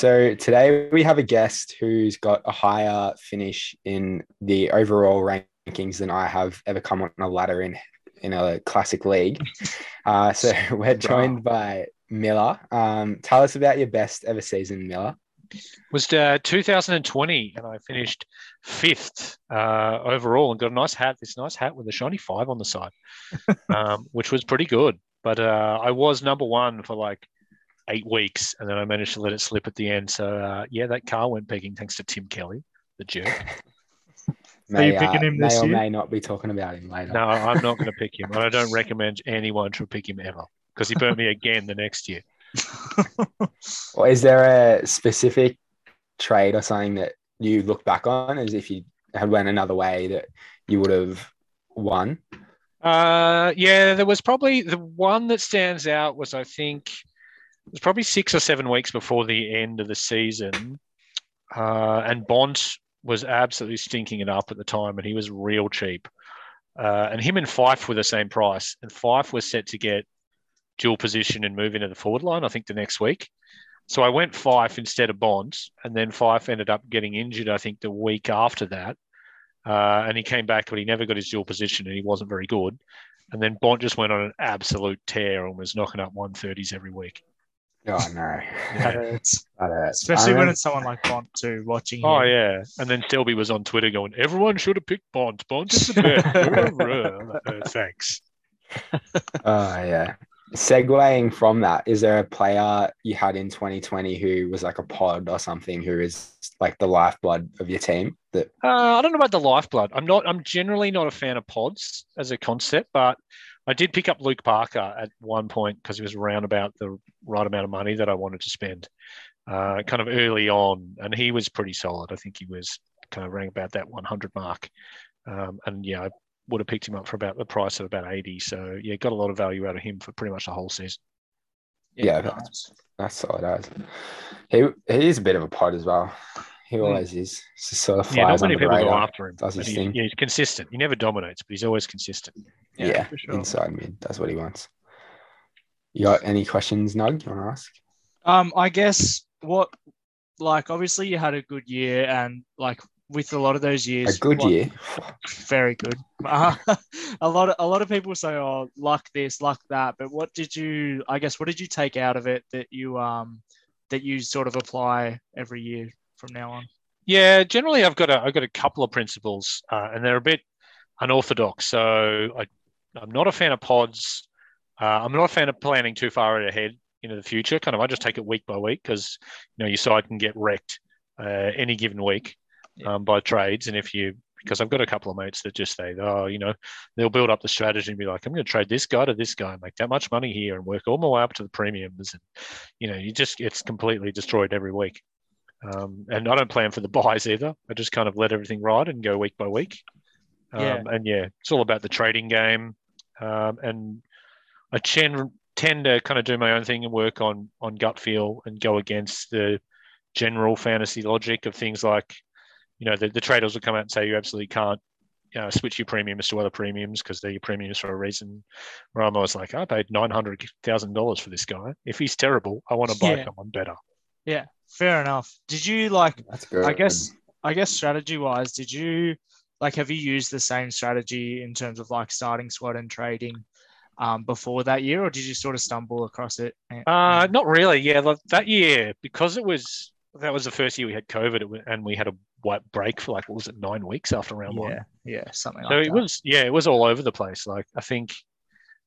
So today we have a guest who's got a higher finish in the overall rankings than I have ever come on a ladder in in a classic league. Uh, so we're joined by Millar. Um, tell us about your best ever season, Millar. was uh, 2020 and I finished fifth uh, overall and got a nice hat, this nice hat with a shiny five on the side, um, which was pretty good. But uh, I was number one for like eight weeks and then I managed to let it slip at the end. So uh, yeah, that car went pegging thanks to Tim Kelly, the jerk. May, you picking uh, him may this or year? may not be talking about him later. No, I'm not going to pick him. And I don't recommend anyone should pick him ever because he burnt me again the next year. Or is there a specific trade or something that you look back on as if you had went another way that you would have won? Uh, yeah, there was probably the one that stands out was I think it was probably six or seven weeks before the end of the season, uh, and Bont was absolutely stinking it up at the time, and he was real cheap. Uh, and him and Fyfe were the same price, and Fyfe was set to get dual position and move into the forward line. I think the next week. So I went Fyfe instead of Bont, and then Fyfe ended up getting injured. I think the week after that, uh, and he came back, but he never got his dual position, and he wasn't very good. And then Bont just went on an absolute tear and was knocking up 130s every week. Oh no, That hurts. that hurts. Especially I when it's someone like Bont too watching. Oh him. yeah, and then Selby was on Twitter going, "Everyone should have picked Bont. Bont is the best." Like, "Uh, thanks. Oh yeah. Segueing from that, is there a player you had in 2020 who was like a pod or something who is like the lifeblood of your team? That Uh, I don't know about the lifeblood. I'm not. I'm generally not a fan of pods as a concept, but I did pick up Luke Parker at one point because he was around about the right amount of money that I wanted to spend, uh, kind of early on, and he was pretty solid. I think he was kind of rang about that 100 mark, um, and yeah, I would have picked him up for about the price of about 80. So yeah, got a lot of value out of him for pretty much the whole season. Yeah, that's- that's solid as. He he is a bit of a pod as well. He Mm. always is. Just sort of Yeah, not many under the people go after him. Does his he's, thing. yeah, he's consistent. He never dominates, but he's always consistent. Yeah, for sure. inside mid. That's what he wants. You got any questions, Nug? You want to ask? Um, I guess what, like, obviously you had a good year, and like with a lot of those years, A good what- year. very good. Uh, a lot of a lot of people say, "Oh, luck this, luck that," but what did you? I guess what did you take out of it that you um that you sort of apply every year from now on? Yeah, generally I've got a I've got a couple of principles, uh, and they're a bit unorthodox. So I, I'm not a fan of pods. Uh, I'm not a fan of planning too far ahead into the future. Kind of, I just take it week by week because you know your side can get wrecked uh, any given week Yeah. um, by trades, and if you because I've got a couple of mates that just say, oh, you know, they'll build up the strategy and be like, I'm going to trade this guy to this guy and make that much money here and work all my way up to the premiums, and you know, you just it's completely destroyed every week. Um, and I don't plan for the buys either. I just kind of let everything ride and go week by week. Um, Yeah. And yeah, it's all about the trading game. Um, and I tend, tend to kind of do my own thing and work on on gut feel and go against the general fantasy logic of things like, you know, the, the traders will come out and say you absolutely can't you know, switch your premiums to other premiums because they're your premiums for a reason. Where I'm always like, I paid nine hundred thousand dollars for this guy. If he's terrible, I want to buy Yeah. someone better. Yeah, fair enough. Did you like? That's good. I guess I guess strategy wise, did you like have you used the same strategy in terms of like starting squad and trading um, before that year, or did you sort of stumble across it? Uh, not really. Yeah, like that year because it was that was the first year we had COVID, and we had a white break for like what was it nine weeks after round one. yeah, yeah, something So like it that. was yeah, it was all over the place. Like I think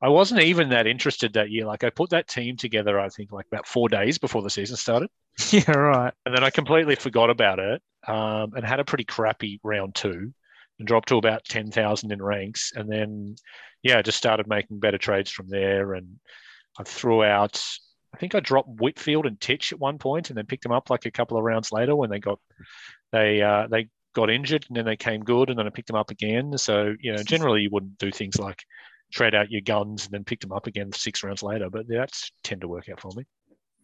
I wasn't even that interested that year. Like I put that team together, I think like about four days before the season started, yeah, right. and then I completely forgot about it um, and had a pretty crappy round two and dropped to about ten thousand in ranks, and then yeah, just started making better trades from there. And I threw out. I think I dropped Whitfield and Titch at one point, and then picked them up like a couple of rounds later when they got they uh, they got injured, and then they came good, and then I picked them up again. So you know, generally you wouldn't do things like trade out your guns and then pick them up again six rounds later, but that's tend to work out for me.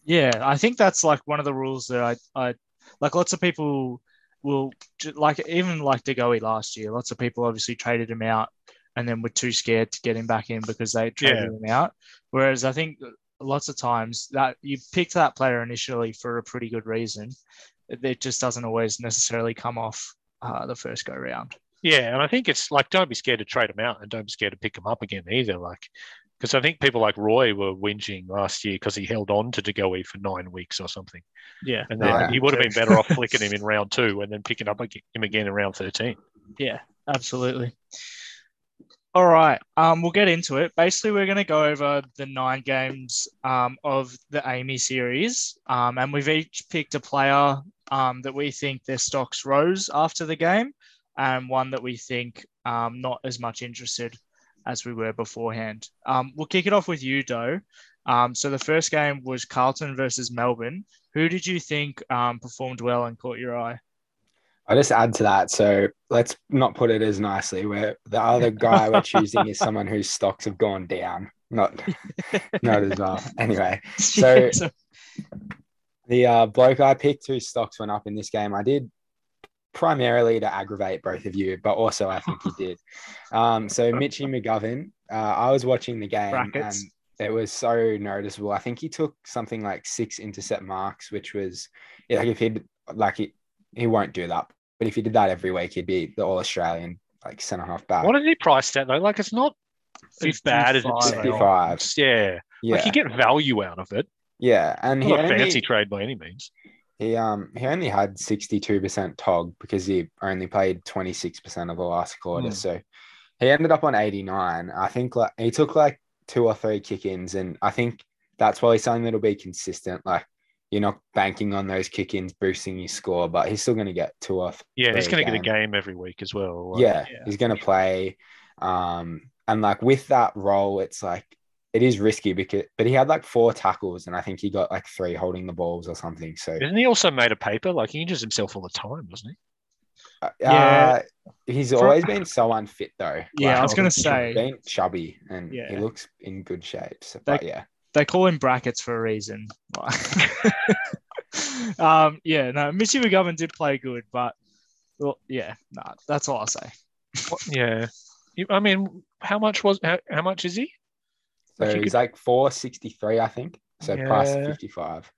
Yeah, I think that's like one of the rules that I, I like. Lots of people will like even like De Goey last year. Lots of people obviously traded him out and then were too scared to get him back in because they traded him out. Whereas I think lots of times that you picked that player initially for a pretty good reason. It just doesn't always necessarily come off uh, the first go round. Yeah, and I think it's like don't be scared to trade them out and don't be scared to pick them up again either. Like, because I think people like Roy were whinging last year because he held on to De Goey for nine weeks or something. Yeah, and then Yeah. he would have been better off flicking him in round two and then picking up him again in round thirteen. Yeah, absolutely. All right, um, we'll get into it. Basically, we're going to go over the nine games um, of the AAMI series, um, and we've each picked a player um, that we think their stocks rose after the game, and one that we think um, not as much interested as we were beforehand. Um, we'll kick it off with you, Doe. Um, so the first game was Carlton versus Melbourne. Who did you think um, performed well and caught your eye? I'll just add to that. So let's not put it as nicely. Where the other guy we're choosing is someone whose stocks have gone down. Not, not as well. Anyway, So- the uh, bloke I picked whose stocks went up in this game, I did primarily to aggravate both of you, but also I think he did. Um, so Mitchy McGovern, uh, I was watching the game Brackets. and it was so noticeable. I think he took something like six intercept marks, which was like if he'd like he, he won't do that, but if he did that every week, he'd be the all Australian like centre half back. What did he price that though? Like it's not as bad as 55, it's 55. Yeah. yeah, like you get value out of it. yeah, and he Not a only, fancy trade by any means. He um he only had 62% tog because he only played 26% of the last quarter. Hmm. So he ended up on 89. I think like he took like two or three kick-ins and I think that's why he's something that'll be consistent. Like you're not banking on those kick-ins boosting your score, but he's still gonna get two or Yeah, he's going to get a game. game every week as well. Like, yeah, yeah, he's gonna play. Um and like with that role, it's like it is risky because but he had like four tackles and I think he got like three holding the balls or something. So Isn't he also made a paper? Like he injures himself all the time, doesn't he? Uh, Yeah. he's For- always been so unfit though. Yeah, I was gonna he's say being chubby and he looks in good shape. So, They- but yeah, they call him brackets for a reason. um, yeah, no, Mitchy McGovern did play good, but well, yeah, no, that's all I'll say. Yeah. I mean, how much was how, how much is he? So Like he's could- like four sixty three, I think. So price fifty five.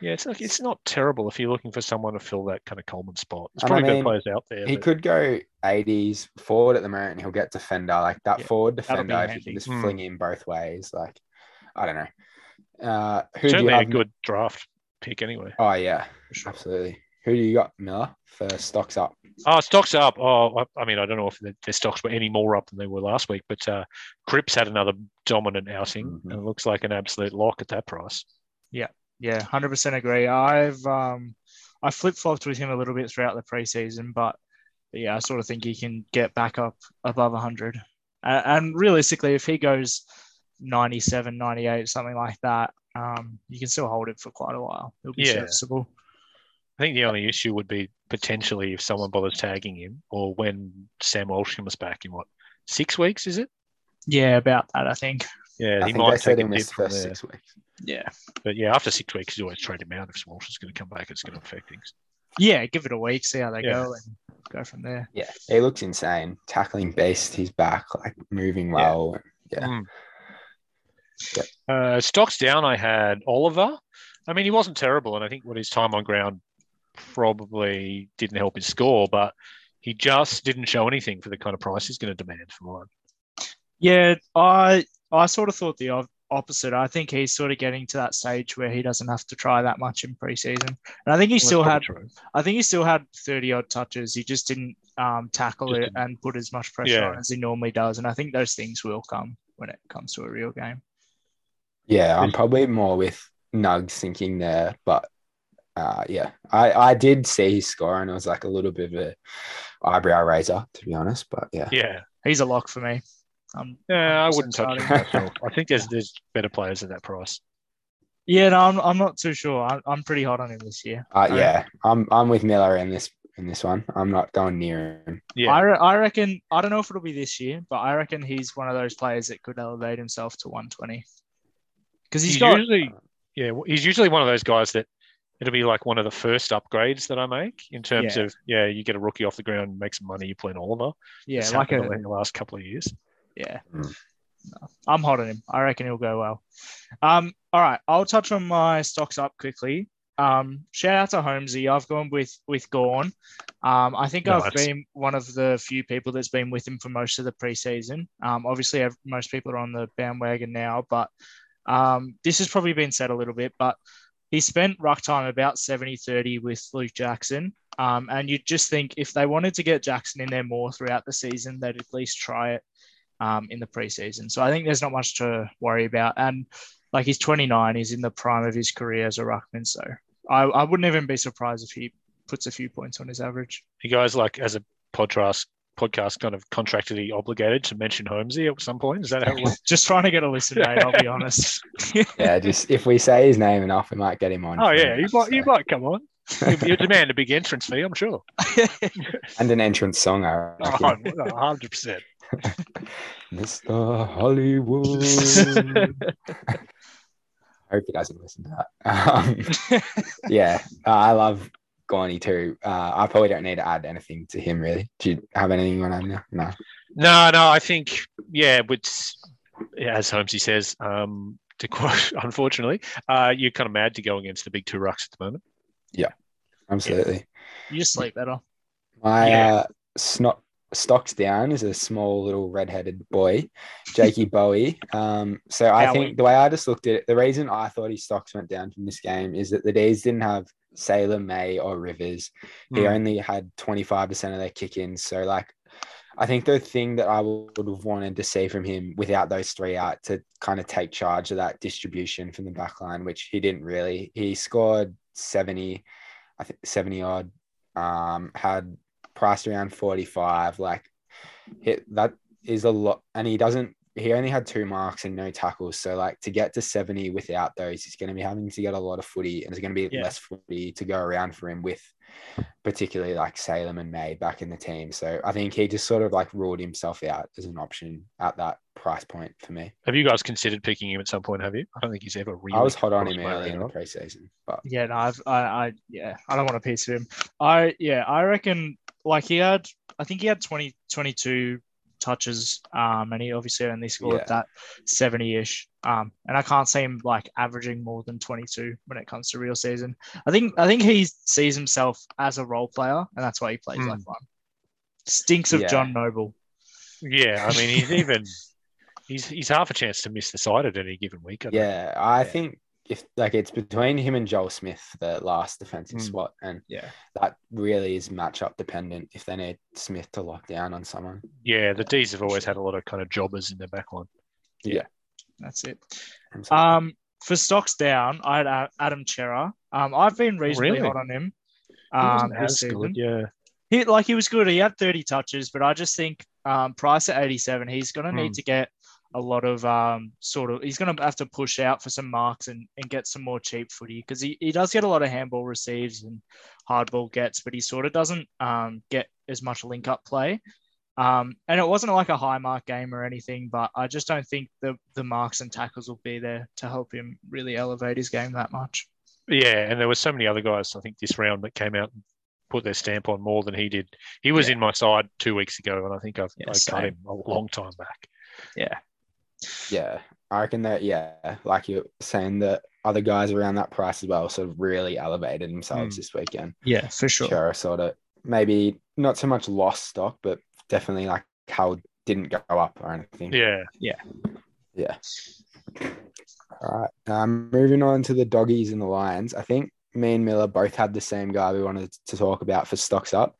Yeah, it's like it's not terrible if you're looking for someone to fill that kind of Coleman spot. There's And I probably mean, good players out there. He but- could go eighties forward at the moment. and He'll get defender like that Yeah, forward defender. If you can just Hmm. fling him both ways, like I don't know. Uh, who do you certainly a good draft pick anyway. Oh yeah, sure. absolutely. Who do you got, Millar, for stocks up? Oh, stocks up. Oh, I- I mean, I don't know if their, their stocks were any more up than they were last week, but uh, Cripps had another dominant outing, Mhm. and it looks like an absolute lock at that price. Yeah, yeah, hundred percent agree. I've um, I flip flopped with him a little bit throughout the preseason, but yeah, I sort of think he can get back up above hundred. Uh, and realistically, if he goes 97, 98, something like that, um, you can still hold it for quite a while. It'll be Yeah. serviceable. I think the only issue would be potentially if someone bothers tagging him, or when Sam Walsh comes back in what six weeks is it? Yeah, about that, I think. Yeah, I he think might take him in dip this first there. six weeks. Yeah. But yeah, after six weeks, you always trade him out if Walsh is going to come back. It's going to affect things. Yeah, give it a week, see how they Yeah. go, and go from there. Yeah, he looks insane. Tackling beast, he's back, like moving Yeah. well. Yeah. Mm. Yeah. Uh, stocks down. I had Oliver. I mean, he wasn't terrible, and I think what his time on ground probably didn't help his score, but he just didn't show anything for the kind of price he's going to demand for mine. Yeah, I I sort of thought the opposite. I think he's sort of getting to that stage where he doesn't have to try that much in preseason, and I think he Well, still had true. I think he still had 30 odd touches. He just didn't um, tackle Just it didn't- and put as much pressure Yeah. on as he normally does. And I think those things will come when it comes to a real game. Yeah, I'm probably more with Nugs thinking there, but uh, yeah, I, I did see his score and it was like a little bit of a eyebrow raiser, to be honest. But yeah, Yeah, He's a lock for me. Um, yeah, I 100% wouldn't touch him myself. I think there's there's better players at that price. yeah, no, I'm, I'm not too sure. I'm, I'm pretty hot on him this year. uh, yeah, I'm I'm with Millar in this in this one. I'm not going near him. Yeah, I, re- I reckon, I don't know if it'll be this year, but I reckon he's one of those players that could elevate himself to 120. Because he's he's got, usually yeah he's usually one of those guys that it'll be like one of the first upgrades that I make in terms Yeah. of yeah you get a rookie off the ground make some money you play an Oliver yeah, It's like happened a, in the last couple of years yeah. Mm. I'm hot on him. I reckon he'll go well. Um, all right, I'll touch on my stocks up quickly. Um, shout out to Holmesy. I've gone with with Gawn. Um, I think I've been one of the few people that's been with him for most of the preseason. Um, obviously, ev- most people are on the bandwagon now, but um, this has probably been said a little bit. But he spent ruck time about 70 30 with Luke Jackson. Um, and you'd just think if they wanted to get Jackson in there more throughout the season, they'd at least try it um, in the preseason. So I think there's not much to worry about. And like he's 29, he's in the prime of his career as a ruckman. So I, I wouldn't even be surprised if he puts a few points on his average. You guys like as a podcast podcast kind of contractually obligated to mention Holmesy at some point? Is that how it works? Just trying to get a listen, mate. I'll be honest. Yeah, just if we say his name enough, we might get him on. Oh yeah, it, you might you so. might come on. You, you demand a big entrance fee, I'm sure. and an entrance song. I reckon. hundred percent. Mr. Hollywood. I hope he doesn't listen to that. Um, yeah, uh, I love Gorney too. Uh, I probably don't need to add anything to him really. Do you have anything you want to add now? No. No, no, I think yeah, which as Holmesy says, um, to quote, unfortunately, uh, you're kind of mad to go against the big two rucks at the moment. Yeah, absolutely. you sleep better. My Yeah. uh, snot stocks down is a small little red-headed boy, Jakey Bowey. Um, so I Howie. think the way I just looked at it, the reason I thought his stocks went down from this game is that the D's didn't have Salem, May, or Rivers. He Hmm. only had 25% of their kick-ins. So like I think the thing that I would have wanted to see from him without those three out to kind of take charge of that distribution from the back line, which he didn't really. He scored 70, I think 70 odd, um, had priced around 45. Like hit that is a lot. And he doesn't, he only had two marks and no tackles. So like to get to 70 without those, he's going to be having to get a lot of footy and there's going to be Yeah. less footy to go around for him with particularly like Salem and May back in the team. So I think he just sort of like ruled himself out as an option at that price point for me. Have you guys considered picking him at some point? Have you? I don't think he's ever really. I was hot on him my early in the radar. preseason, but Yeah, no, I've, I, I, yeah, I don't want a piece of him. I, yeah, I reckon like he had, I think he had 20, 22 touches, um, and he obviously only scored Yeah. that 70 ish. Um, and I can't see him like averaging more than 22 when it comes to real season. I think, I think he sees himself as a role player, and that's why he plays Hmm. like one. Stinks of Yeah. John Noble. Yeah, I mean, he's even he's he's half a chance to miss the side at any given week. I think. yeah, I Yeah. think if like it's between him and Joel Smith, the last defensive Mm. spot, and Yeah. that really is matchup dependent if they need Smith to lock down on someone. yeah. The D's have always had a lot of kind of jobbers in their back line. Yeah. That's it. Um, for stocks down, I had uh, Adam Cerra. Um, I've been reasonably Really? hot on him. He Um, wasn't this as season. good, yeah. He like he was good. He had 30 touches, but I just think um, price at 87, he's gonna Hmm. need to get a lot of um, sort of he's gonna have to push out for some marks and, and get some more cheap footy because he, he does get a lot of handball receives and hardball gets, but he sort of doesn't um, get as much link up play. Um, and it wasn't like a high mark game or anything, but I just don't think the the marks and tackles will be there to help him really elevate his game that much. Yeah, and there were so many other guys I think this round that came out and put their stamp on more than he did. He was Yeah. in my side two weeks ago, and I think I've Yeah, I cut him a long time back. Yeah. Yeah, I reckon that yeah, like you're saying, that other guys around that price as well sort of really elevated themselves Mm. this weekend. Yeah, for sure. Cerra sort of maybe not so much lost stock, but definitely like how didn't go up or anything. Yeah, yeah, Yeah. All right. Um, moving on to the doggies and the lions. I think me and Millar both had the same guy we wanted to talk about for stocks up.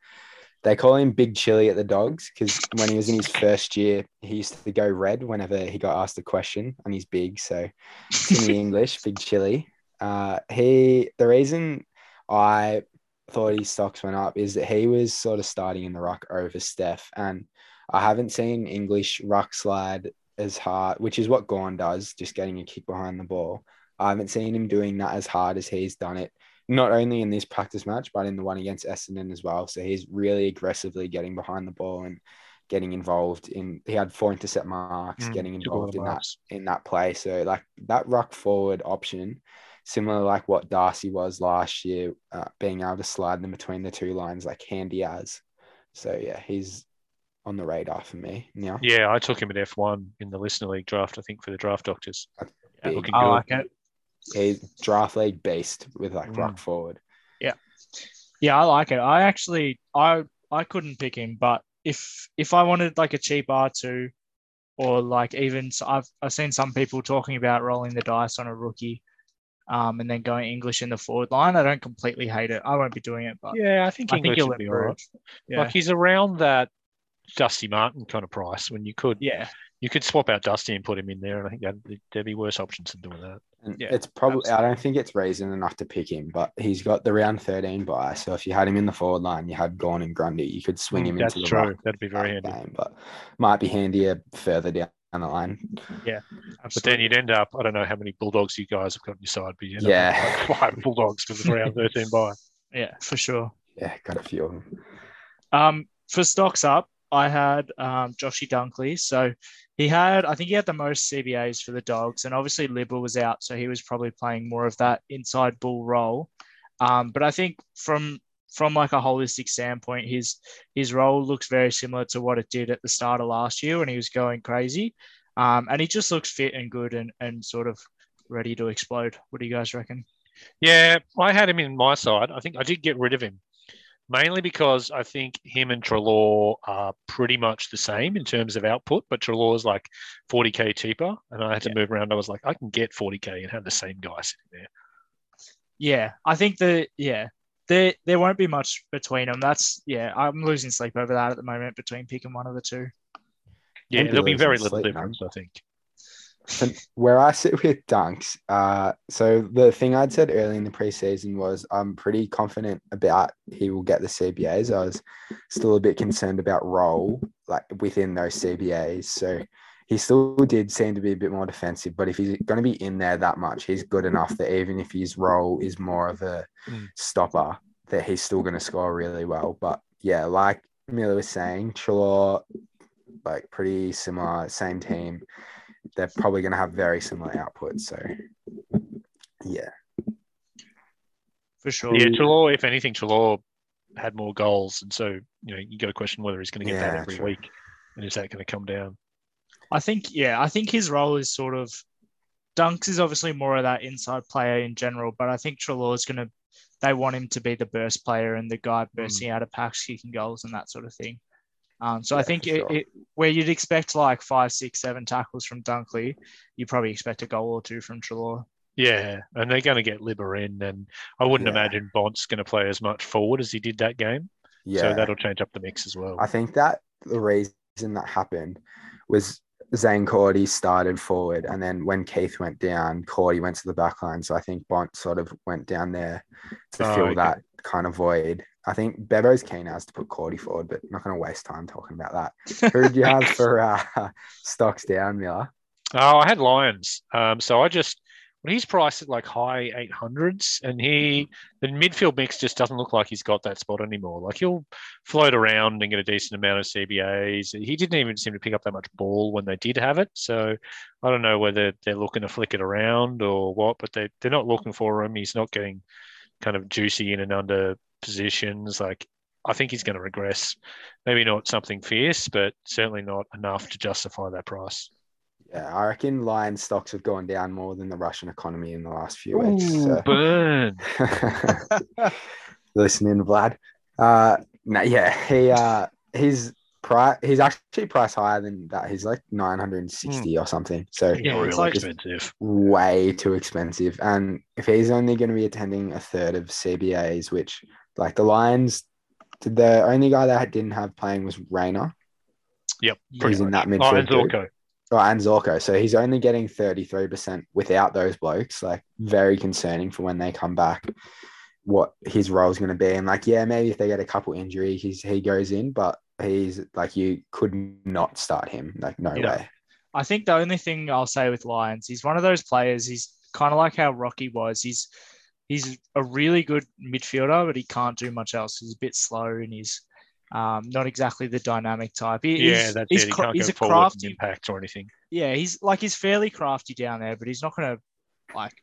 They call him Big Chili at the dogs because when he was in his first year, he used to go red whenever he got asked a question, and he's big, so in the English, Big Chili. Uh, he the reason I thought his stocks went up is that he was sort of starting in the ruck over Steph, and I haven't seen English ruck slide as hard, which is what Gawn does, just getting a kick behind the ball. I haven't seen him doing that as hard as he's done it, not only in this practice match, but in the one against Essendon as well. So he's really aggressively getting behind the ball and getting involved in. He had four intercept marks, Mm, getting involved the in that in that play. So like that ruck forward option, similar like what Darcy was last year, uh, being able to slide them between the two lines like handy as. So yeah, he's on the radar for me now. Yeah, I took him at F1 in the Listener League draft, I think, for the draft doctors. Big. Looking I good. like it. He's draft league beast with like Mm. rock forward. Yeah, yeah, I like it. I actually I I couldn't pick him, but if if I wanted like a cheap R two, or like even so I've I've seen some people talking about rolling the dice on a rookie, um, and then going English in the forward line. I don't completely hate it. I won't be doing it, but Yeah, I think I think English he'll would be all right. Yeah, Like he's around that Dusty Martin kind of price when you could yeah, you could swap out Dusty and put him in there, and I think that'd, there'd be worse options than doing that. And Yeah, it's probably I don't think it's reason enough to pick him, but he's got the round 13 buy. So if you had him in the forward line, you had Gawn and Grundy, you could swing him Mm, That's into the true. That'd be very handy. game, but might be handier further down the line. Yeah. But then you'd end up, I don't know how many Bulldogs you guys have got on your side, but you end Yeah. up like five Bulldogs for the round 13 by. yeah, for sure. Yeah, got a few of them. Um, for stocks up, I had um, Joshy Dunkley. So he had, I think he had the most CBAs for the Dogs, and obviously Libba was out, so he was probably playing more of that inside bull role. Um, but I think from from like a holistic standpoint, his his role looks very similar to what it did at the start of last year when he was going crazy, um, and he just looks fit and good and and sort of ready to explode. What do you guys reckon? Yeah, I had him in my side. I think I did get rid of him mainly because I think him and Treloar are pretty much the same in terms of output, but Treloar is like 40k cheaper, and I had to move around. I was like, I can get 40k and have the same guy sitting there. Yeah, I think that yeah, there there won't be much between them. That's yeah, I'm losing sleep over that at the moment between picking one of the two. Yeah, there'll be very little difference, I think. Where I sit with dunks, uh, so the thing I'd said early in the preseason was I'm pretty confident about he will get the CBAs. I was still a bit concerned about role, like within those CBAs. So he still did seem to be a bit more defensive, but if he's going to be in there that much, he's good enough that even if his role is more of a Mm. stopper, that he's still going to score really well. But yeah, like Millar was saying, Treloar, like pretty similar, same team they're probably going to have very similar outputs. So, yeah, For sure. Yeah, Treloar, if anything, Treloar had more goals, and so you know you got to question whether he's going to get that every true. week, and is that going to come down? I think yeah, I think his role is sort of Dunks is obviously more of that inside player in general, but I think Treloar is gonna they want him to be the burst player and the guy hmm. bursting out of packs, kicking goals and that sort of thing. Um, so I think for it, sure. it, where you'd expect like five, six, seven tackles from Dunkley, you probably expect a goal or two from Treloar. Yeah, and they're going to get Libber in, and I wouldn't Yeah. imagine Bont's going to play as much forward as he did that game. yeah. So that'll change up the mix as well. I think that the reason that happened was Zaine Cordy started forward, and then when Keath went down, Cordy went to the back line. So I think Bont sort of went down there to Oh, fill okay. that kind of void. I think Bevo's keen as to put Cordy forward, but not going to waste time talking about that. Who did you have for uh, stocks down, Millar? Oh, I had Lyons. Um, so I just well, he's priced at like high eight hundreds, and he the midfield mix just doesn't look like he's got that spot anymore. Like he'll float around and get a decent amount of CBAs. He didn't even seem to pick up that much ball when they did have it. So I don't know whether they're looking to flick it around or what, but they they're not looking for him. He's not getting kind of juicy in and under positions. Like I think he's going to regress. Maybe not something fierce, but certainly not enough to justify that price. Yeah, I reckon Lyons stocks have gone down more than the Russian economy in the last few weeks. so- burn. listening, Vlad. Uh, no, yeah, he uh, he's price he's actually priced higher than that. He's like nine hundred and sixty or something. So Yeah, really it's like- expensive. way too expensive. And if he's only going to be attending a third of CBAs, which like the Lions, the only guy that didn't have playing was Rayner. Yep. He's in that Oh, midfield. and group. Zorko. Oh, and Zorko. So he's only getting 33% without those blokes. Like, very concerning for when they come back, what his role is going to be. And, like, yeah, maybe if they get a couple injuries, he's, he goes in, but he's like, you could not start him. Like, no Yeah. way. I think the only thing I'll say with Lyons, he's one of those players. He's kind of like how Rocky was. He's he's a really good midfielder, but he can't do much else. He's a bit slow and he's um, not exactly the dynamic type. He, Yeah, he's, that's he's, it. He cra- can't he's go a forward and crafty. impact or anything. Yeah, he's like he's fairly crafty down there, but he's not going to like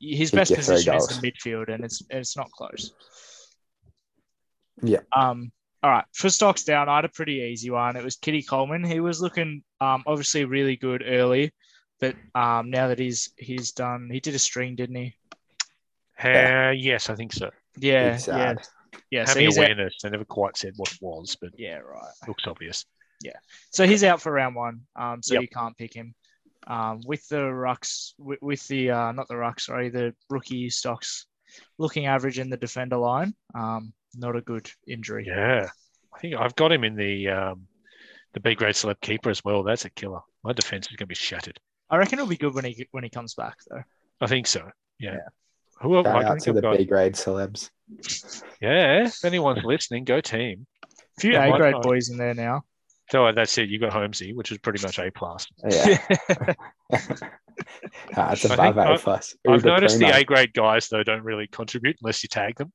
his Kick best position is the midfield, and it's it's not close. Yeah. Um, All right, for stocks down, I had a pretty easy one. It was Kitty Coleman. He was looking um, obviously really good early, but um, now that he's he's done, he did a string, didn't he? Uh, yes, I think so. Yeah, It's yeah, sad. yeah. So Having he's out, awareness, they never quite said what it was, but yeah, right. looks obvious. Yeah. So he's out for round one. Um, so Yep. you can't pick him. Um, with the rucks, with, with the uh, not the rucks, sorry, the rookie stocks looking average in the defender line. Um, not a good injury. Yeah, I think I've got him in the um, the B grade celeb keeper as well. That's a killer. My defense is going to be shattered. I reckon it'll be good when he when he comes back though. I think so. Yeah. Yeah. Who have, Shout I out to the B grade celebs. yeah. If anyone's listening, go team. A few A grade boys in there now. So uh, that's it. You got Holmesy, which is pretty much A plus. Yeah. Ah, it's I above think A I- plus. I've Uber noticed the. A grade guys though don't really contribute unless you tag them.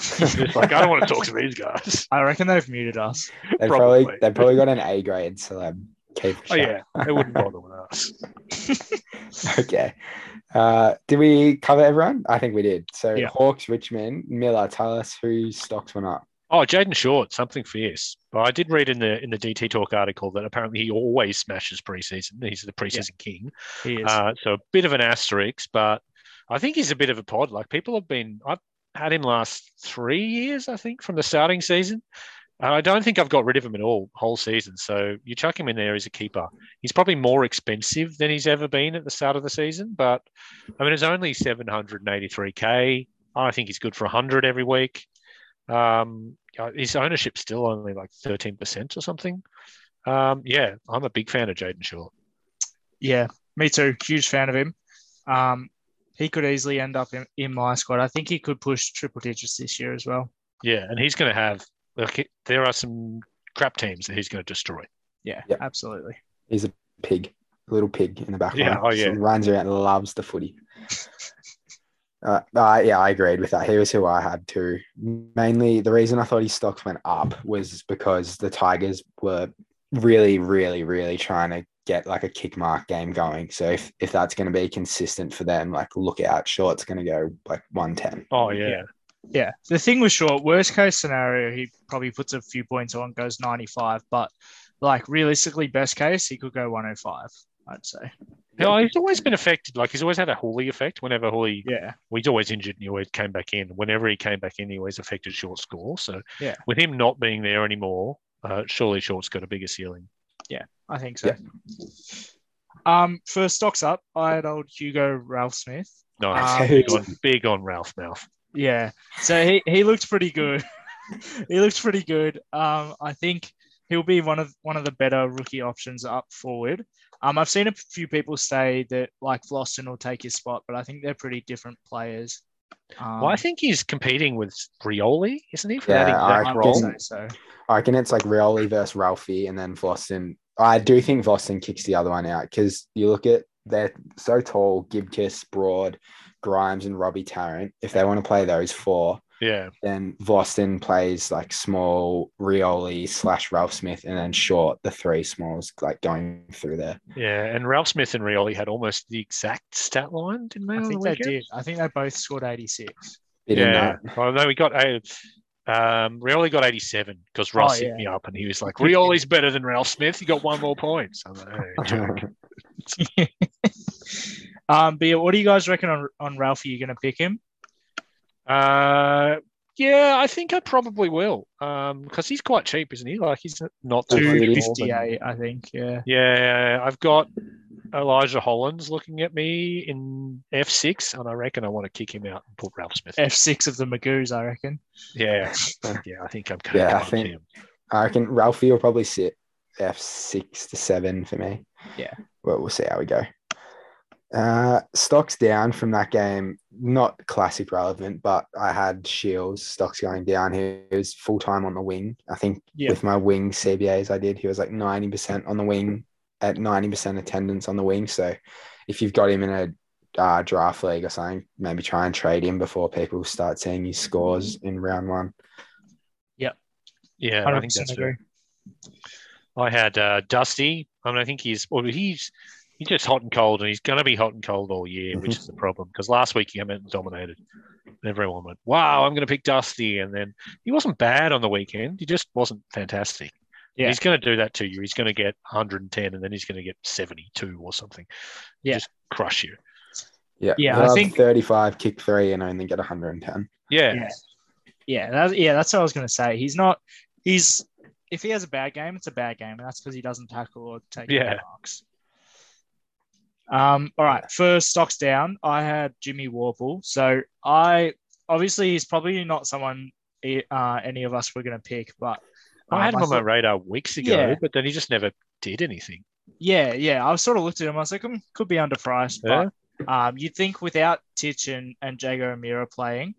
it's like I don't want to talk to these guys. I reckon they've muted us. They've probably, probably. they've probably got an A grade celeb. Keep Oh yeah, they wouldn't bother with us. okay. Uh, did we cover everyone? I think we did. So Yeah. Hawks, Richmond, Millar, tell us whose stocks went up. Oh, Jayden Short, something fierce. But I did read in the in the DT Talk article that apparently he always smashes preseason. He's the preseason king. He is. Uh, so a bit of an asterisk, but I think he's a bit of a pod. Like people have been, I've had him last three years, I think, from the starting season. I don't think I've got rid of him at all whole season. So you chuck him in there as a keeper. He's probably more expensive than he's ever been at the start of the season, but I mean it's only 783k. I think he's good for 100 every week. Um, uh, his ownership's still only like 13% or something. Um, yeah, I'm a big fan of Jayden Short. yeah, me too. Huge fan of him. Um, he could easily end up in, in my squad. I think he could push triple digits this year as well. Yeah, and he's going to have. Look, there are some crap teams that he's going to destroy. Yeah, Yep. absolutely. He's a pig, a little pig in the back Yeah, oh, yeah. Just runs around, loves the footy. Uh, uh, yeah, I agreed with that. He was who I had too. Mainly, the reason I thought his stocks went up was because the Tigers were really, really, really trying to get like a kick mark game going. So if, if that's going to be consistent for them, like look out, Short's going to go like 110. Oh yeah, Yeah. Yeah. The thing was short, worst case scenario, he probably puts a few points on, goes 95. But like realistically, best case, he could go 105, I'd say. No, he's always been affected. Like he's always had a Houli effect. Whenever Houli, Yeah. well, he's always injured and he always came back in. Whenever he came back in, he always affected short score. So Yeah. with him not being there anymore, uh, surely short's got a bigger ceiling. Yeah, I think so. Um, for stocks up, I had old Hugo Ralphsmith. Nice, Um, big, on, big on Ralph Mouth. Yeah. So he, he looked pretty good. he looked pretty good. Um, I think he'll be one of one of the better rookie options up forward. Um, I've seen a few people say that like Floston will take his spot, but I think they're pretty different players. Um, well, I think he's competing with Rioli, isn't he? For Yeah, that I exact role. say so. I reckon it's like Rioli versus Ralphie and then Voston. I do think Voston kicks the other one out because you look at they're so tall, Gibcus, Broad, Grimes, and Robbie Tarrant. If they want to play those four, Yeah, then Voston plays like small Rioli slash Ralphsmith and then short the three smalls like going through there. yeah. And Ralphsmith and Rioli had almost the exact stat line, didn't they? I think the they did. I think they both scored 86. Bit in Yeah. that. Well, no, we got a. Um, Rioli got 87 because Oh, Ross hit me up and he was like, Rioli's better than Ralphsmith. He got one more point. So I'm like, "Hey, joke." Um, but yeah, what do you guys reckon on on Ralphie? You're gonna pick him? uh, yeah, I think I probably will Um because he's quite cheap, isn't he? Like he's not that Two much fifty. more than- 258, I think. Yeah. Yeah, I've got Elijah Hollands looking at me in F6, and I reckon I want to kick him out and put Ralphsmith. F6 of the Magoos, I reckon. Yeah, yeah, I think I'm going Yeah, I to think- him. I reckon Ralphie will probably sit F six to seven for me. Yeah. Well, we'll see how we go. Uh, stocks down from that game, not classic relevant, but I had Shiels stocks going down. He was full time on the wing. I think Yeah. with my wing CBAs I did, he was like 90% on the wing at 90% attendance on the wing. So if you've got him in a uh, draft league or something, maybe try and trade him before people start seeing his scores in round one. Yep. Yeah, I 100% think that's agree. fair. I had uh, Dusty. I mean, I think he's well, he's he's just hot and cold, and he's going to be hot and cold all year, which mm-hmm. is the problem. Because last week he came out and dominated, and everyone went, "Wow, I'm going to pick Dusty," and then he wasn't bad on the weekend. He just wasn't fantastic. Yeah. He's going to do that to you. He's going to get 110, and then he's going to get 72 or something. Yeah. just crush you. Yeah, Yeah, He'll I think- 35, kick three, and only get 110. Yeah, Yeah. Yeah, that's yeah, that's what I was gonna say. He's not he's if he has a bad game, it's a bad game, and that's because he doesn't tackle or take any Yeah. marks. Um, all right, first stocks down, I had Jimmy Worpel. So I obviously he's probably not someone uh, any of us were gonna pick, but I had um, him on my radar weeks ago, Yeah. but then he just never did anything. Yeah, yeah. I sort of looked at him. I was like, hmm, could be underpriced, Yeah. but um, you'd think without Titch and, and Jaeger O'Meara playing,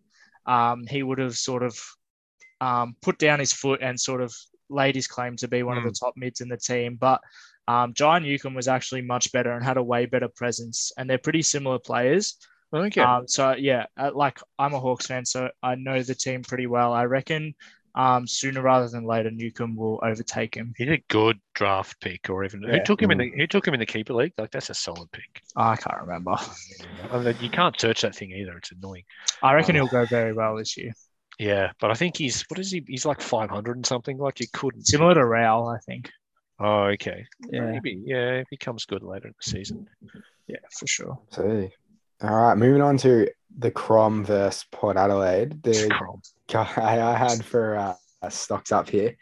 um, he would have sort of um, put down his foot and sort of laid his claim to be one of the top mids in the team. But um, John Newcombe was actually much better and had a way better presence, and they're pretty similar players. Okay. Um, so yeah, uh, like I'm a Hawks fan, so I know the team pretty well. I reckon um, sooner rather than later, Newcombe will overtake him. He's a good draft pick, or even who took him in the who took him in the keeper league? Like that's a solid pick. I can't remember. I mean, you can't search that thing either. It's annoying. I reckon Oh. he'll go very well this year. Yeah, but I think he's what is he? He's like five hundred and something. Like you couldn't. Similar to Raul, I think. Oh, okay. Yeah, Maybe. Yeah, if he comes good later in the season. yeah, for sure. So, all right, moving on to the Crom versus Port Adelaide. The Crom. guy I had for uh, stocks up here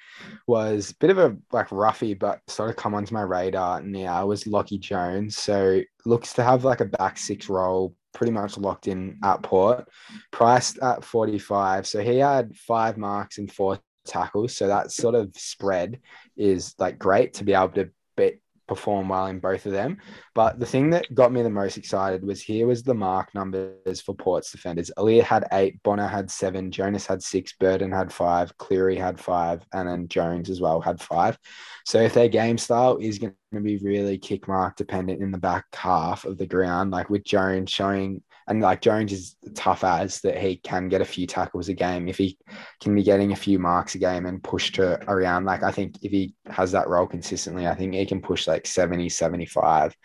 was a bit of a like roughy, but sort of come onto my radar now was Lachie Jones. So looks to have like a back six role pretty much locked in at Port, priced at 45. So he had five marks and four tackles. So that sort of spread is like great to be able to bet perform well in both of them. But the thing that got me the most excited was here was the mark numbers for Port's defenders. Aliir had eight, Bonner had seven, Jonas had six, Burton had five, Clurey had five, and then Jones as well had five. So if their game style is going to be really kick mark dependent in the back half of the ground, like with Jones showing and like Jones is tough as that he can get a few tackles a game if he can be getting a few marks a game and push to around like I think if he has that role consistently I think he can push like 70 75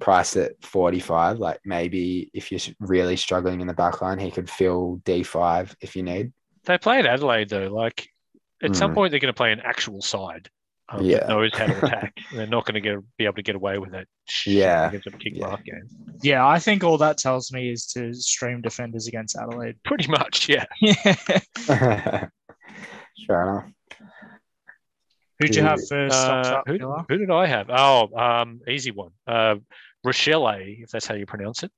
priced at 45 like maybe if you're really struggling in the back line he could fill D5 if you need They played Adelaide though. Like at some Mm. point, they're going to play an actual side. Um, Yeah. that knows how to attack. they're not going to get be able to get away with that. shit Yeah. against a kick Yeah. mark game. Yeah, I think all that tells me is to stream defenders against Adelaide. Pretty much, yeah. Yeah. Fair enough. Who'd you have for stocks Uh, who, who did I have? Oh, um, easy one. Uh, Rochelle, if that's how you pronounce it.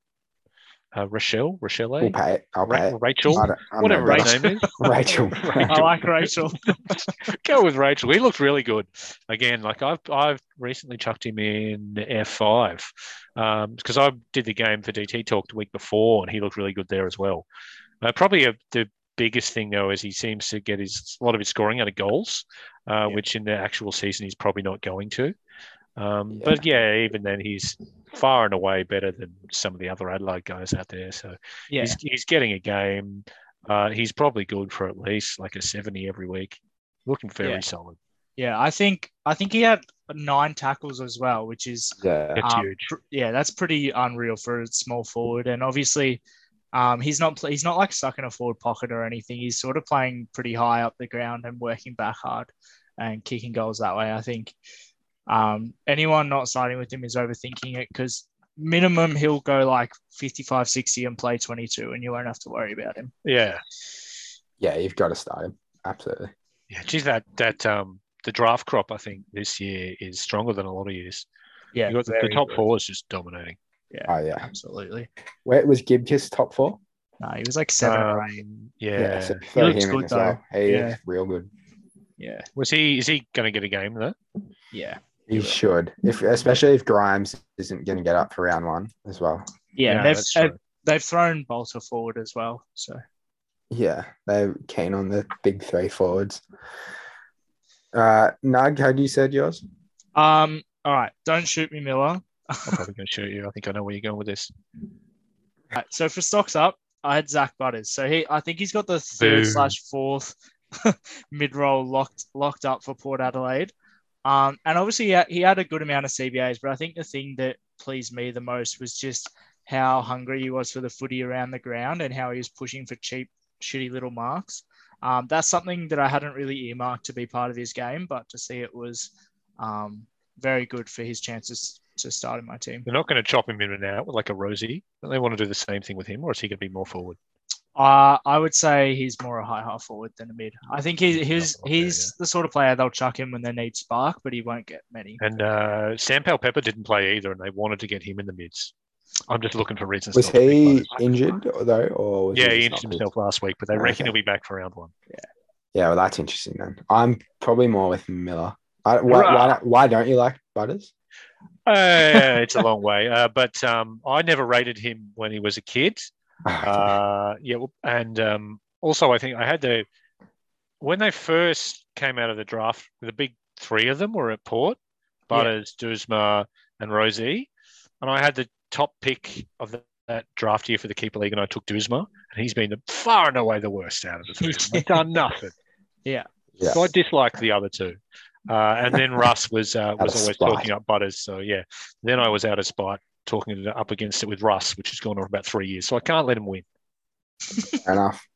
Uh, Rochelle, Rochelle, We'll pay it. I'll pay it. Rachel, I don't- I'm no whatever better. his name is. Rachel. I like Rachel. Go with Rachel. He looked really good. Again, like I've I've recently chucked him in F five because I did the game for DT Talk the week before, and he looked really good there as well. Uh, probably a, the biggest thing though is he seems to get his a lot of his scoring out of goals, uh, Yeah. which in the actual season he's probably not going to. Um, Yeah. But yeah, even then he's far and away better than some of the other Adelaide guys out there. So Yeah, he's, he's getting a game. Uh, he's probably good for at least like a 70 every week. Looking very Yeah. solid. yeah. I think I think he had nine tackles as well, which is Yeah. That's um, huge. pr- yeah, that's pretty unreal for a small forward. And obviously, um, he's not he's not like stuck in a forward pocket or anything. He's sort of playing pretty high up the ground and working back hard and kicking goals that way. I think um, anyone not starting with him is overthinking it because minimum he'll go like 55, 60 and play 22, and you won't have to worry about him. Yeah. Yeah, you've got to start him. Absolutely. Yeah. Geez, that, that, um, the draft crop, I think, this year is stronger than a lot of years. Yeah, you got the, the top good. four is just dominating. Yeah, Oh yeah. absolutely. Where was Gibcus top four? No, he was like seven or eight. Um, yeah. so throw looks good, though. as well. He Yeah. looks real good. Yeah, Was he, is he going to get a game though? yeah, He will. should, if especially if Grimes isn't going to get up for round one as well. yeah. Yeah, they've, they've they've thrown Balta forward as well. So Yeah, they're keen on the big three forwards. Uh, Nug, how do you said yours? um, all right, don't shoot me, Millar. I'm probably going to shoot you. I think I know where you're going with this. Right, so for stocks up, I had Zak Butters. So he, I think he's got the third Boo. slash fourth mid roll locked locked up for Port Adelaide. Um, and obviously he had, he had a good amount of CBAs, but I think the thing that pleased me the most was just how hungry he was for the footy around the ground and how he was pushing for cheap, shitty little marks. Um, that's something that I hadn't really earmarked to be part of his game, but to see it was um, very good for his chances to start in my team. They're not going to chop him in and out like a Rosie. They want to do the same thing with him, or is he going to be more forward? Uh, I would say he's more a high half forward than a mid. I think he, he's Okay, he's the sort of player they'll chuck him when they need spark, but he won't get many. And uh, Sam Pepper didn't play either, and they wanted to get him in the mids. I'm just looking for reasons. Was not to pick he injured though, or was Yeah, he he injured himself last week, but they Okay. reckon he'll be back for round one. Yeah, well, that's interesting then. I'm probably more with Miller. I, why, why, don't- why don't you like Butters? Uh, it's a long way, uh, but um, I never rated him when he was a kid. Uh, yeah, and um, also I think I had the when they first came out of the draft, the big three of them were at Port, Butters, Duursma, and Rozee, and I had the top pick of the, that draft year for the keeper league, and I took Duursma, and he's been the, far and away the worst out of the three. He's done nothing. Yeah. Yeah. So I dislike the other two. Uh, and then Russ was uh, was always spite. talking up Butters. So yeah, then I was out of spite talking it up against it with Russ, which has gone on for about three years. So I can't let him win. Fair enough.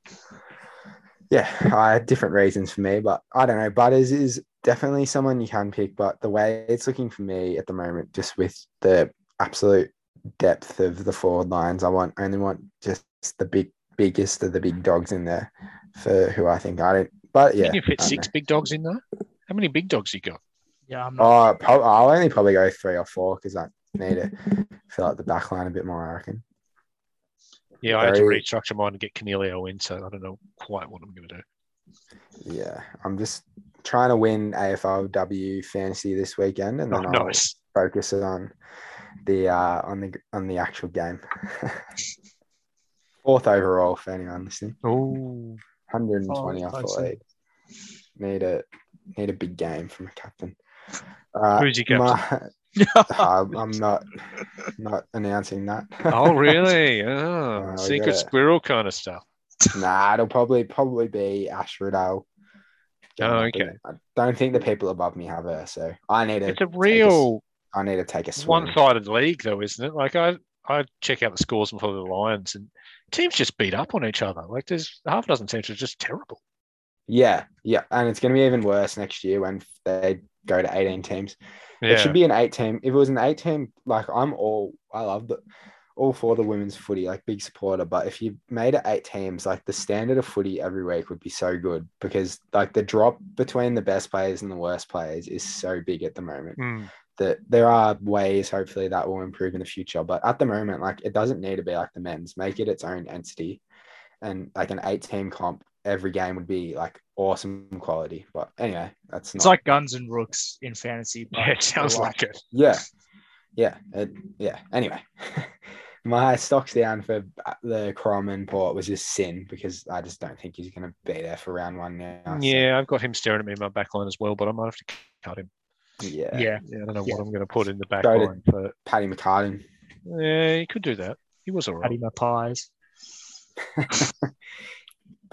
Yeah, I had different reasons for me, but I don't know. Butters is definitely someone you can pick, but the way it's looking for me at the moment, just with the absolute depth of the forward lines, I want only want just the big biggest of the big dogs in there for who I think I don't. But yeah, Can you fit six know. big dogs in there? How many big dogs you got? Yeah, I'm not. Oh, I'll only probably go three or four because I need to fill out the back line a bit more. I reckon. Yeah, I had to restructure mine to get Canelio in, so I don't know quite what I'm going to do. Yeah, I'm just trying to win AFLW fantasy this weekend, and Oh, then I'll nice. focus on the uh, on the on the actual game. Fourth overall for anyone listening. Oh, 120 Oh, off the lead. Need a need a big game from a captain. Uh, Who's your my- I'm I'm not not announcing that. oh, really? Oh, Oh, secret yeah. squirrel kind of stuff. nah, it'll probably probably be Ash Riddell. Oh, okay. I don't think the people above me have her, so I need to. It's a real I need to take a swing. one-sided league, though, isn't it? Like I, I check out the scores before the Lions, and teams just beat up on each other. Like there's half a dozen teams are just terrible. Yeah, yeah, and it's going to be even worse next year when they go to 18 teams. Yeah, It should be an eight team. If it was an eight team, like I'm all, I love the, all for the women's footy, like big supporter. But if you made it eight teams, like the standard of footy every week would be so good because like the drop between the best players and the worst players is so big at the moment Mm. that there are ways hopefully that will improve in the future. But at the moment, like it doesn't need to be like the men's. Make it its own entity, and like an eight team comp, every game would be like awesome quality. But anyway, that's not. It's like guns and rooks in fantasy. But yeah, it sounds like it. Yeah. Yeah. It, yeah. Anyway, my stocks down for uh, the Crom and Port was just Sinn because I just don't think he's going to be there for round one now. so, Yeah, I've got him staring at me in my back line as well, but I might have to cut him. yeah. Yeah. Yeah, I don't know Yeah. what I'm going to put in the back Go to- line, but Paddy McCartin. yeah, he could do that. He was all right. Paddy my pies.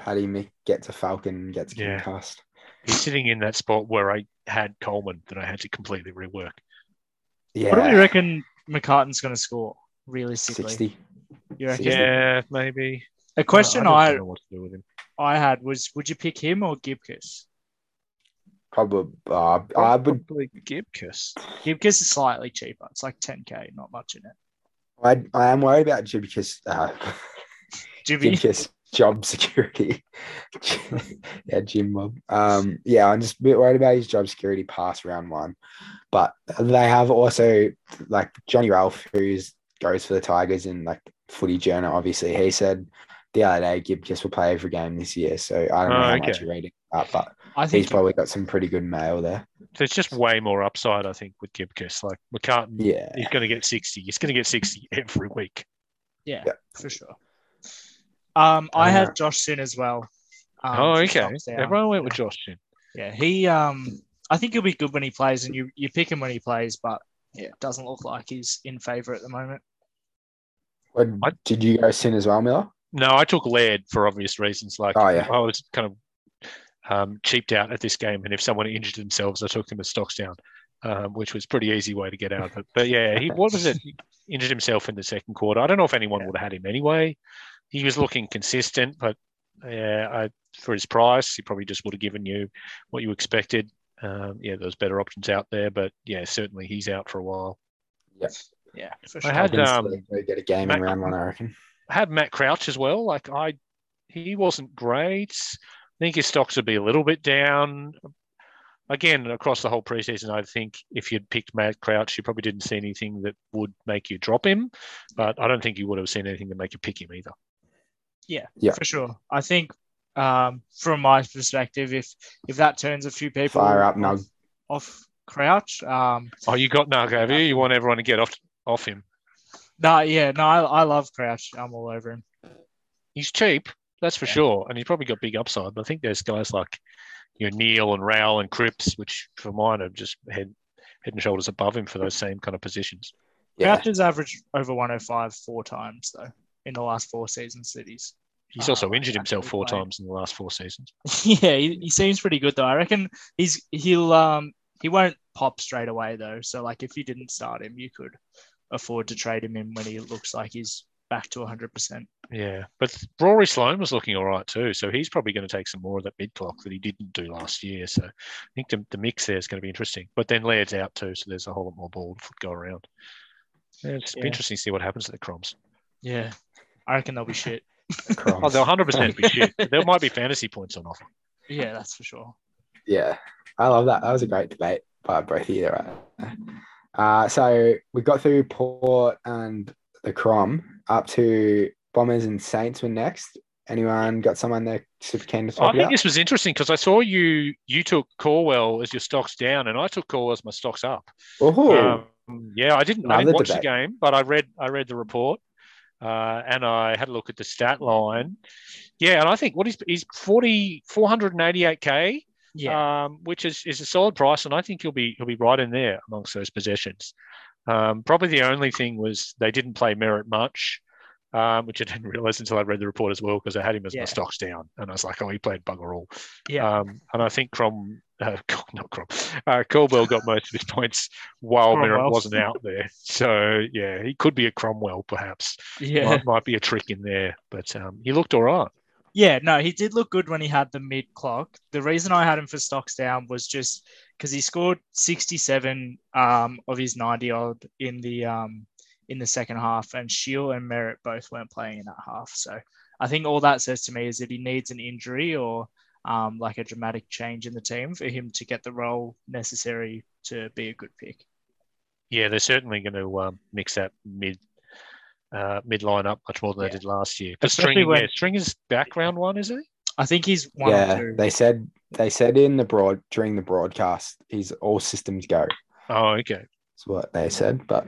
Paddy Mick gets a Falcon, gets Yeah. concussed. He's sitting in that spot where I had Coleman that I had to completely rework. Yeah. What do we reckon McCartin's going to score realistically? 60. You reckon? 60. Yeah, maybe. A question I, I, don't know what to do with him. I had was would you pick him or Gibcus? Probably. Uh, I would. Probably Gibcus. Gibcus is slightly cheaper. It's like 10k, not much in it. I, I am worried about Jibicus. Uh, Jimmy, Jibicus job security. yeah, Jim Bob. Um, yeah, I'm just a bit worried about his job security past round one. But they have also like Johnny Ralph, who's goes for the Tigers and like footy journal, obviously. He said the other day Gibb Gibcus will play every game this year. So I don't know Oh, how okay. much you're reading that, but I think he's probably got some pretty good mail there. There's just way more upside, I think, with Gibcus. Like McCartin, Yeah. he's going to get 60. He's going to get 60 every week. yeah, Yeah. for sure. Um, I Uh, had Josh Sinn as well. Um, oh, okay. Everyone went with Josh Chin. Yeah, he um I think he'll be good when he plays and you you pick him when he plays, but yeah, it doesn't look like he's in favour at the moment. What, did you go Sinn as well, Miller? No, I took Laird for obvious reasons. Like, Oh, yeah. I was kind of um, cheaped out at this game, and if someone injured themselves, I took them as stocks down. um, which was pretty easy way to get out of it. But yeah, he what was it? He injured himself in the second quarter. I don't know if anyone Yeah. would have had him anyway. He was looking consistent, but yeah, I, for his price, he probably just would have given you what you expected. Um, yeah, there's better options out there, but yeah, certainly he's out for a while. Yes. Yeah, for I had, um, get a game Mac- in round one, I reckon. I had Matt Crouch as well. Like I, he wasn't great. I think his stocks would be a little bit down. Again, across the whole preseason, I think if you'd picked Matt Crouch, you probably didn't see anything that would make you drop him. But I don't think you would have seen anything to make you pick him either. Yeah, Yeah. for sure. I think um, from my perspective, if if that turns a few people Fire up, off, Nug. off Crouch, um, Oh, you got Nug, have you? You want everyone to get off off him. no, yeah, no, I, I love Crouch. I'm all over him. He's cheap, that's for Yeah. sure, and he's probably got big upside. But I think there's guys like you know Neale and Rowell and Cripps, which for mine are just head head and shoulders above him for those same kind of positions. Yeah. Crouch has averaged over 105 four times though in the last four seasons that he's. He's also injured himself four played. times in the last four seasons. yeah, he, he seems pretty good though. I reckon he's he'll um he won't pop straight away though. So like if you didn't start him, you could afford to trade him in when he looks like he's back to 100. percent Yeah, but Rory Sloane was looking all right too, so he's probably going to take some more of that mid clock that he didn't do last year. So I think the, the mix there is going to be interesting. But then Laird's out too, so there's a whole lot more ball to go around. Yeah, it's Yeah. interesting to see what happens to the Croms. Yeah, I reckon they'll be shit. Oh, they'll 100% be shit. There might be fantasy points on offer. Yeah, that's for sure. Yeah, I love that. That was a great debate by both of you. Right? Uh, so we got through Port and the Crom up to Bombers and Saints were next. Anyone got someone they're super keen to I talk think about? this was interesting because I saw you you took Caldwell as your stocks down, and I took Caldwell as my stocks up. Oh, Um, yeah, I didn't. I didn't watch debate. the game, but I read. I read the report, uh, and I had a look at the stat line. Yeah, and I think what is he's he's 40, 488 k, Yeah, um, which is is a solid price, and I think he'll be he'll be right in there amongst those possessions. Um, probably the only thing was they didn't play Merrett much. Um, which I didn't realize until I read the report as well because I had him as Yeah. my stocks down, and I was like, "Oh, he played bugger all." yeah, Um, and I think Crom, uh, not Crom, uh, Caldwell got most of his points while Merrett wasn't out there. So yeah, he could be a Cromwell perhaps. yeah, Might, might be a trick in there, but um, he looked all right. yeah. No, he did look good when he had the mid clock. The reason I had him for stocks down was just because he scored 67 um, of his 90 odd in the um, in the second half, and Shiel and Merrett both weren't playing in that half. So I think all that says to me is that he needs an injury or um, like a dramatic change in the team for him to get the role necessary to be a good pick. Yeah, they're certainly going to um, mix that mid uh, mid line up much more than Yeah. they did last year. But Especially String, when- yeah, Stringer's background one, is he? I think he's one yeah. or two. They said they said in the broad during the broadcast, he's all systems go. Oh, okay. That's what they said, but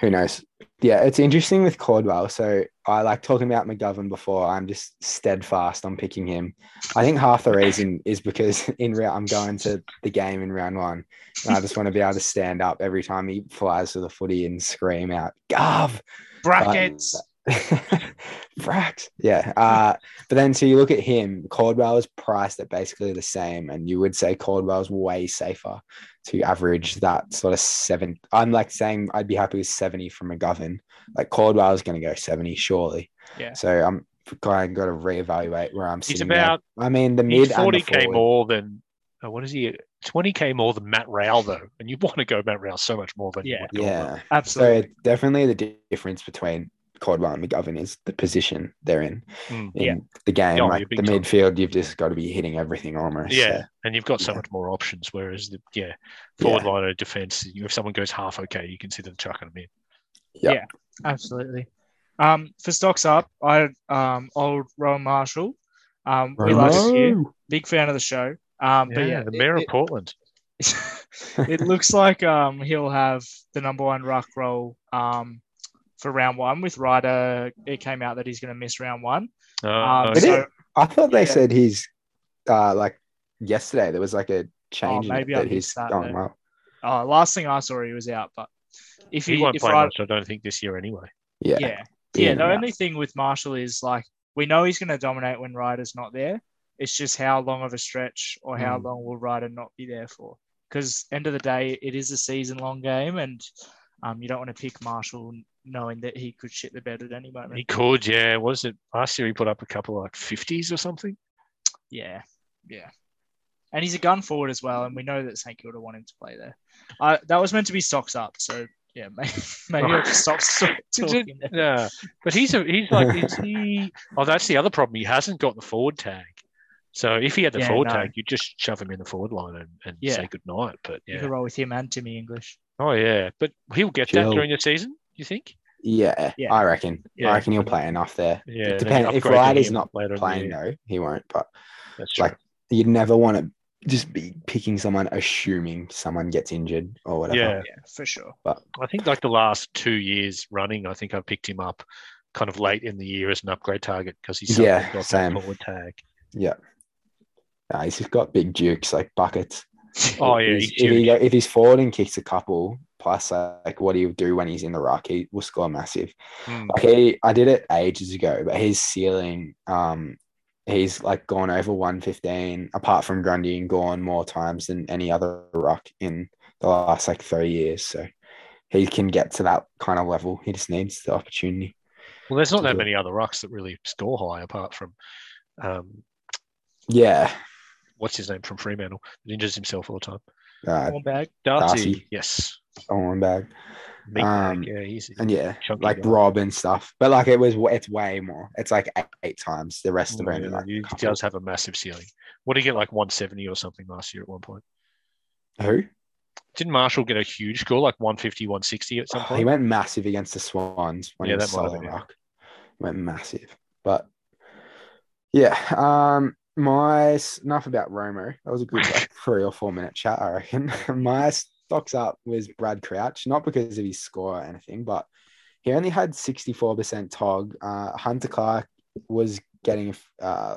who knows? Yeah, it's interesting with Caldwell. So I like talking about McGovern before. I'm just steadfast on picking him. I think half the reason is because in round I'm going to the game in round one, and I just want to be able to stand up every time he flies to the footy and scream out "Gov!" Brackets. Frax. Yeah. Uh, but then so you look at him, Caldwell is priced at basically the same, and you would say Caldwell's way safer to average that sort of seven. I'm like saying I'd be happy with 70 from McGovern. Like Caldwell's going to go 70, surely. Yeah. So I'm kind of got to reevaluate where I'm He's sitting. there. about I mean, the mid 40k forward. more than uh, what is he? 20k more than Matt Rowell though, and you want to go Matt Rowell so much more than you Yeah. would Caldwell. Yeah. Absolutely. So definitely the difference between Caldwell and McGovern is the position they're in Mm. in Yeah. the game. Yeah, like the time. midfield, you've just got to be hitting everything almost. Yeah, So, and you've got so Yeah. much more options. Whereas the yeah forward Yeah. line of defense, if someone goes half okay, you consider chucking them in. yeah. Absolutely. Um, for stocks up, I um old Rowan Marshall. Um, we Rowan like you. Marshall. Big fan of the show. Um, but yeah, the mayor it, of Portland. it, it looks like um he'll have the number one ruck role um for round one with Ryder. It came out that he's going to miss round one. Uh, Um, Did so? I thought they Yeah. said he's uh like yesterday there was like a change Oh, maybe I that he's missed that going then. well. uh, last thing I saw, he was out. But if he he, won't if play Ryder, much, I don't think, this year anyway. Yeah. yeah, Yeah, yeah. The only thing with Marshall is like we know he's going to dominate when Ryder's not there. It's just how long of a stretch or how Mm. long will Ryder not be there for? because end of the day, it is a season long game, and um, you don't want to pick Marshall knowing that he could shit the bed at any moment. He could, yeah. Was it last year? He put up a couple of like fifties or something. Yeah, yeah. And he's a gun forward as well, and we know that St Kilda want him to play there. Uh, that was meant to be stocks up, so yeah, maybe, maybe I'll just stop talking. there. Yeah, but he's a he's like is he? Oh, that's the other problem. He hasn't got the forward tag. So if he had the Yeah, forward no. tag, you'd just shove him in the forward line and, and Yeah. say good night. But You yeah, could roll with him and Timmy English. oh yeah, but he'll get that during the season. You think? Yeah, Yeah. I reckon. Yeah. I reckon he'll play enough there. Yeah. It depends. If upgrade Wright is not later playing, though, he won't. But That's true. like, you'd never want to just be picking someone assuming someone gets injured or whatever. yeah, Yeah, for sure. But I think like the last two years running, I think I picked him up kind of late in the year as an upgrade target because he's Yeah, got same. that forward tag. Yeah. Nah, he's just got big dukes like buckets. Oh yeah, He's- he's if, he, if he's forward and kicks a couple, plus like what he'll do when he's in the ruck, he will score massive. Mm. Like he, I did it ages ago, but his ceiling, um, he's like gone over 115, apart from Grundy and gone more times than any other ruck in the last like three years. So he can get to that kind of level. He just needs the opportunity. Well, there's not that many other rucks that really score high apart from um, Yeah. what's his name from Fremantle that injures himself all the time. Uh, bag. Darcy. Darcy. Yes. on. Meat Um, yeah, he's And yeah, like guy. Rob and stuff. But like it was, it's way more. It's like eight, eight times. The rest of it yeah, like he does have a massive ceiling. What did he get like 170 or something last year at one point? Who? Didn't Marshall get a huge score like 150, 160 at some Oh, point? he went massive against the Swans when Yeah, he was that might have been. He went massive. But yeah, um, my enough about Romo. That was a good like three or four minute chat, I reckon. my stocks up was Brad Crouch, not because of his score or anything, but he only had 64% tog. Uh, Hunter Clark was getting uh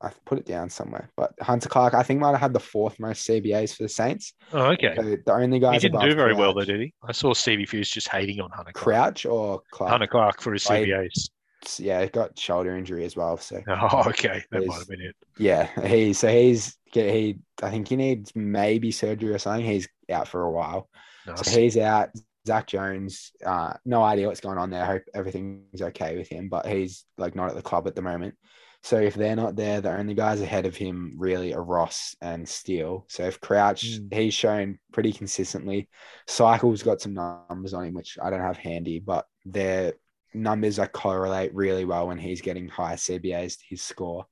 I put it down somewhere, but Hunter Clark, I think, might have had the fourth most CBAs for the Saints. oh, okay. So the only guys He didn't do very well though, did he? I saw Stevie Fuse just hating on Hunter Clark. Crouch or Clark? Hunter Clark for his CBAs. Yeah, he got shoulder injury as well. So Oh, okay. That might have been it. yeah, he so he's he I think he needs maybe surgery or something. He's out for a while. Nice. So he's out. Zak Jones, uh, no idea what's going on there. Hope everything's okay with him, but he's like not at the club at the moment. So if they're not there, the only guys ahead of him really are Ross and Steele. So if Crouch, Mm. he's shown pretty consistently. Cycle's got some numbers on him, which I don't have handy, but their numbers like correlate really well when he's getting high CBAs to his score.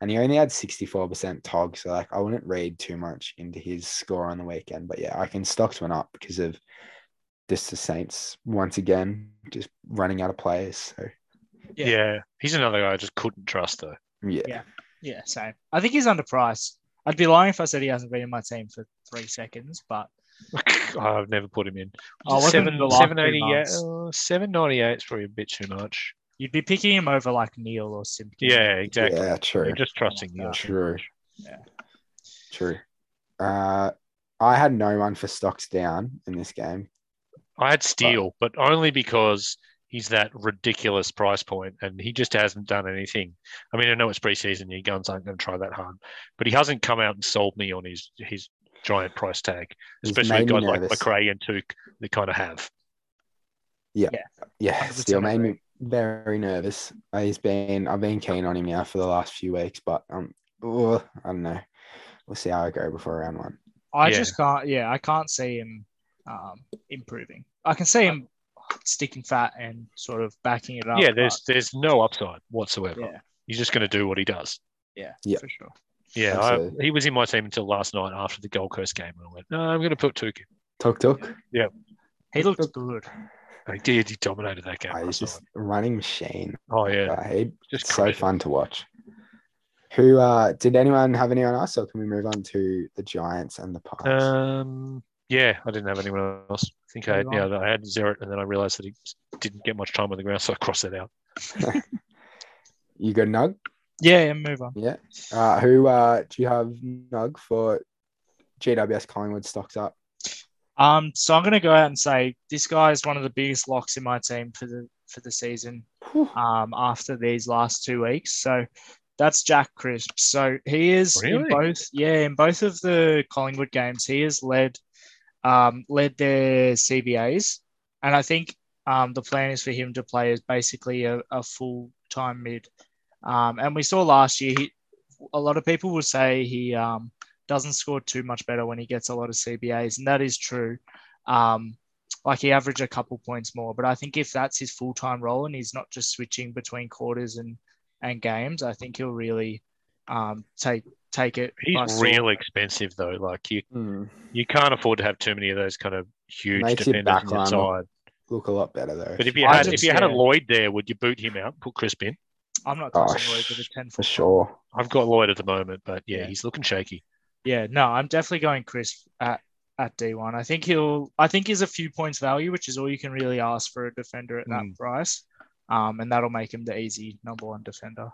And he only had 64% TOG. So like I wouldn't read too much into his score on the weekend. But yeah, I can stocks went up because of just the Saints once again just running out of players. So Yeah. yeah. He's another guy I just couldn't trust though. yeah. Yeah. Yeah, same. I think he's underpriced. I'd be lying if I said he hasn't been in my team for three seconds, but I've never put him in. Oh, wasn't seven, the last two 788, months. uh, 798 is probably a bit too much. you'd be picking him over like Neale or Simpkins. Yeah, exactly. Yeah, true. You're just trusting Neale. too True. much. True. Uh, I had no one for stocks down in this game. I had Steele, but only because he's that ridiculous price point and he just hasn't done anything. I mean, I know it's preseason, your guns aren't going to try that hard, but he hasn't come out and sold me on his his giant price tag, especially made me guys like nervous. Macrae and Touk they kind of have. Yeah, 100% still made me very nervous. Uh, He's been I've been keen on him now for the last few weeks, but um, ugh, I don't know. We'll see how I go before round one. I Yeah. just can't. Yeah, I can't see him um, improving. I can see him sticking fat and sort of backing it up. yeah, there's there's no upside whatsoever. yeah, He's just going to do what he does. yeah, Yeah. for sure. Yeah, I, he was in my team until last night after the Gold Coast game. And I went, no, I'm going to put Touk in. Tuk tuk. He looked good. He did. He dominated that game. Oh, he's just night. a running machine. Oh yeah, Uh, he- just so it. fun to watch. Who uh did anyone have anyone else, or can we move on to the Giants and the Pies? Um, yeah, I didn't have anyone else. I think I had, yeah, I had Zeret, and then I realized that he didn't get much time on the ground, so I crossed that out. you got Nug? Yeah, yeah, move on. Yeah. Uh, who uh do you have Nug for GWS Collingwood stocks up? Um, so I'm gonna go out and say this guy is one of the biggest locks in my team for the for the season. Um, after these last two weeks, so that's Jack Crisp. So he is in both. Yeah, in both of the Collingwood games, he has led um, led their CBAs, and I think um, the plan is for him to play as basically a, a full time mid. Um, and we saw last year, he, a lot of people will say he um, doesn't score too much better when he gets a lot of CBAs, and that is true. Um, like he averaged a couple points more, but I think if that's his full time role and he's not just switching between quarters and and games, I think he'll really um, take take it. He's storm. really expensive though. Like you, Hmm. you can't afford to have too many of those kind of huge Makes defenders inside. Look a lot better though. But if you I had just- if you had a. Lloyd there, would you boot him out, put Crisp in? I'm not Oh, touching Lloyd with a ten for foot. sure. I've got Lloyd at the moment, but yeah, Yeah. he's looking shaky. Yeah, no, I'm definitely going Chris at at D1. I think he'll. I think he's a few points value, which is all you can really ask for a defender at that Mm. price. Um, and that'll make him the easy number one defender.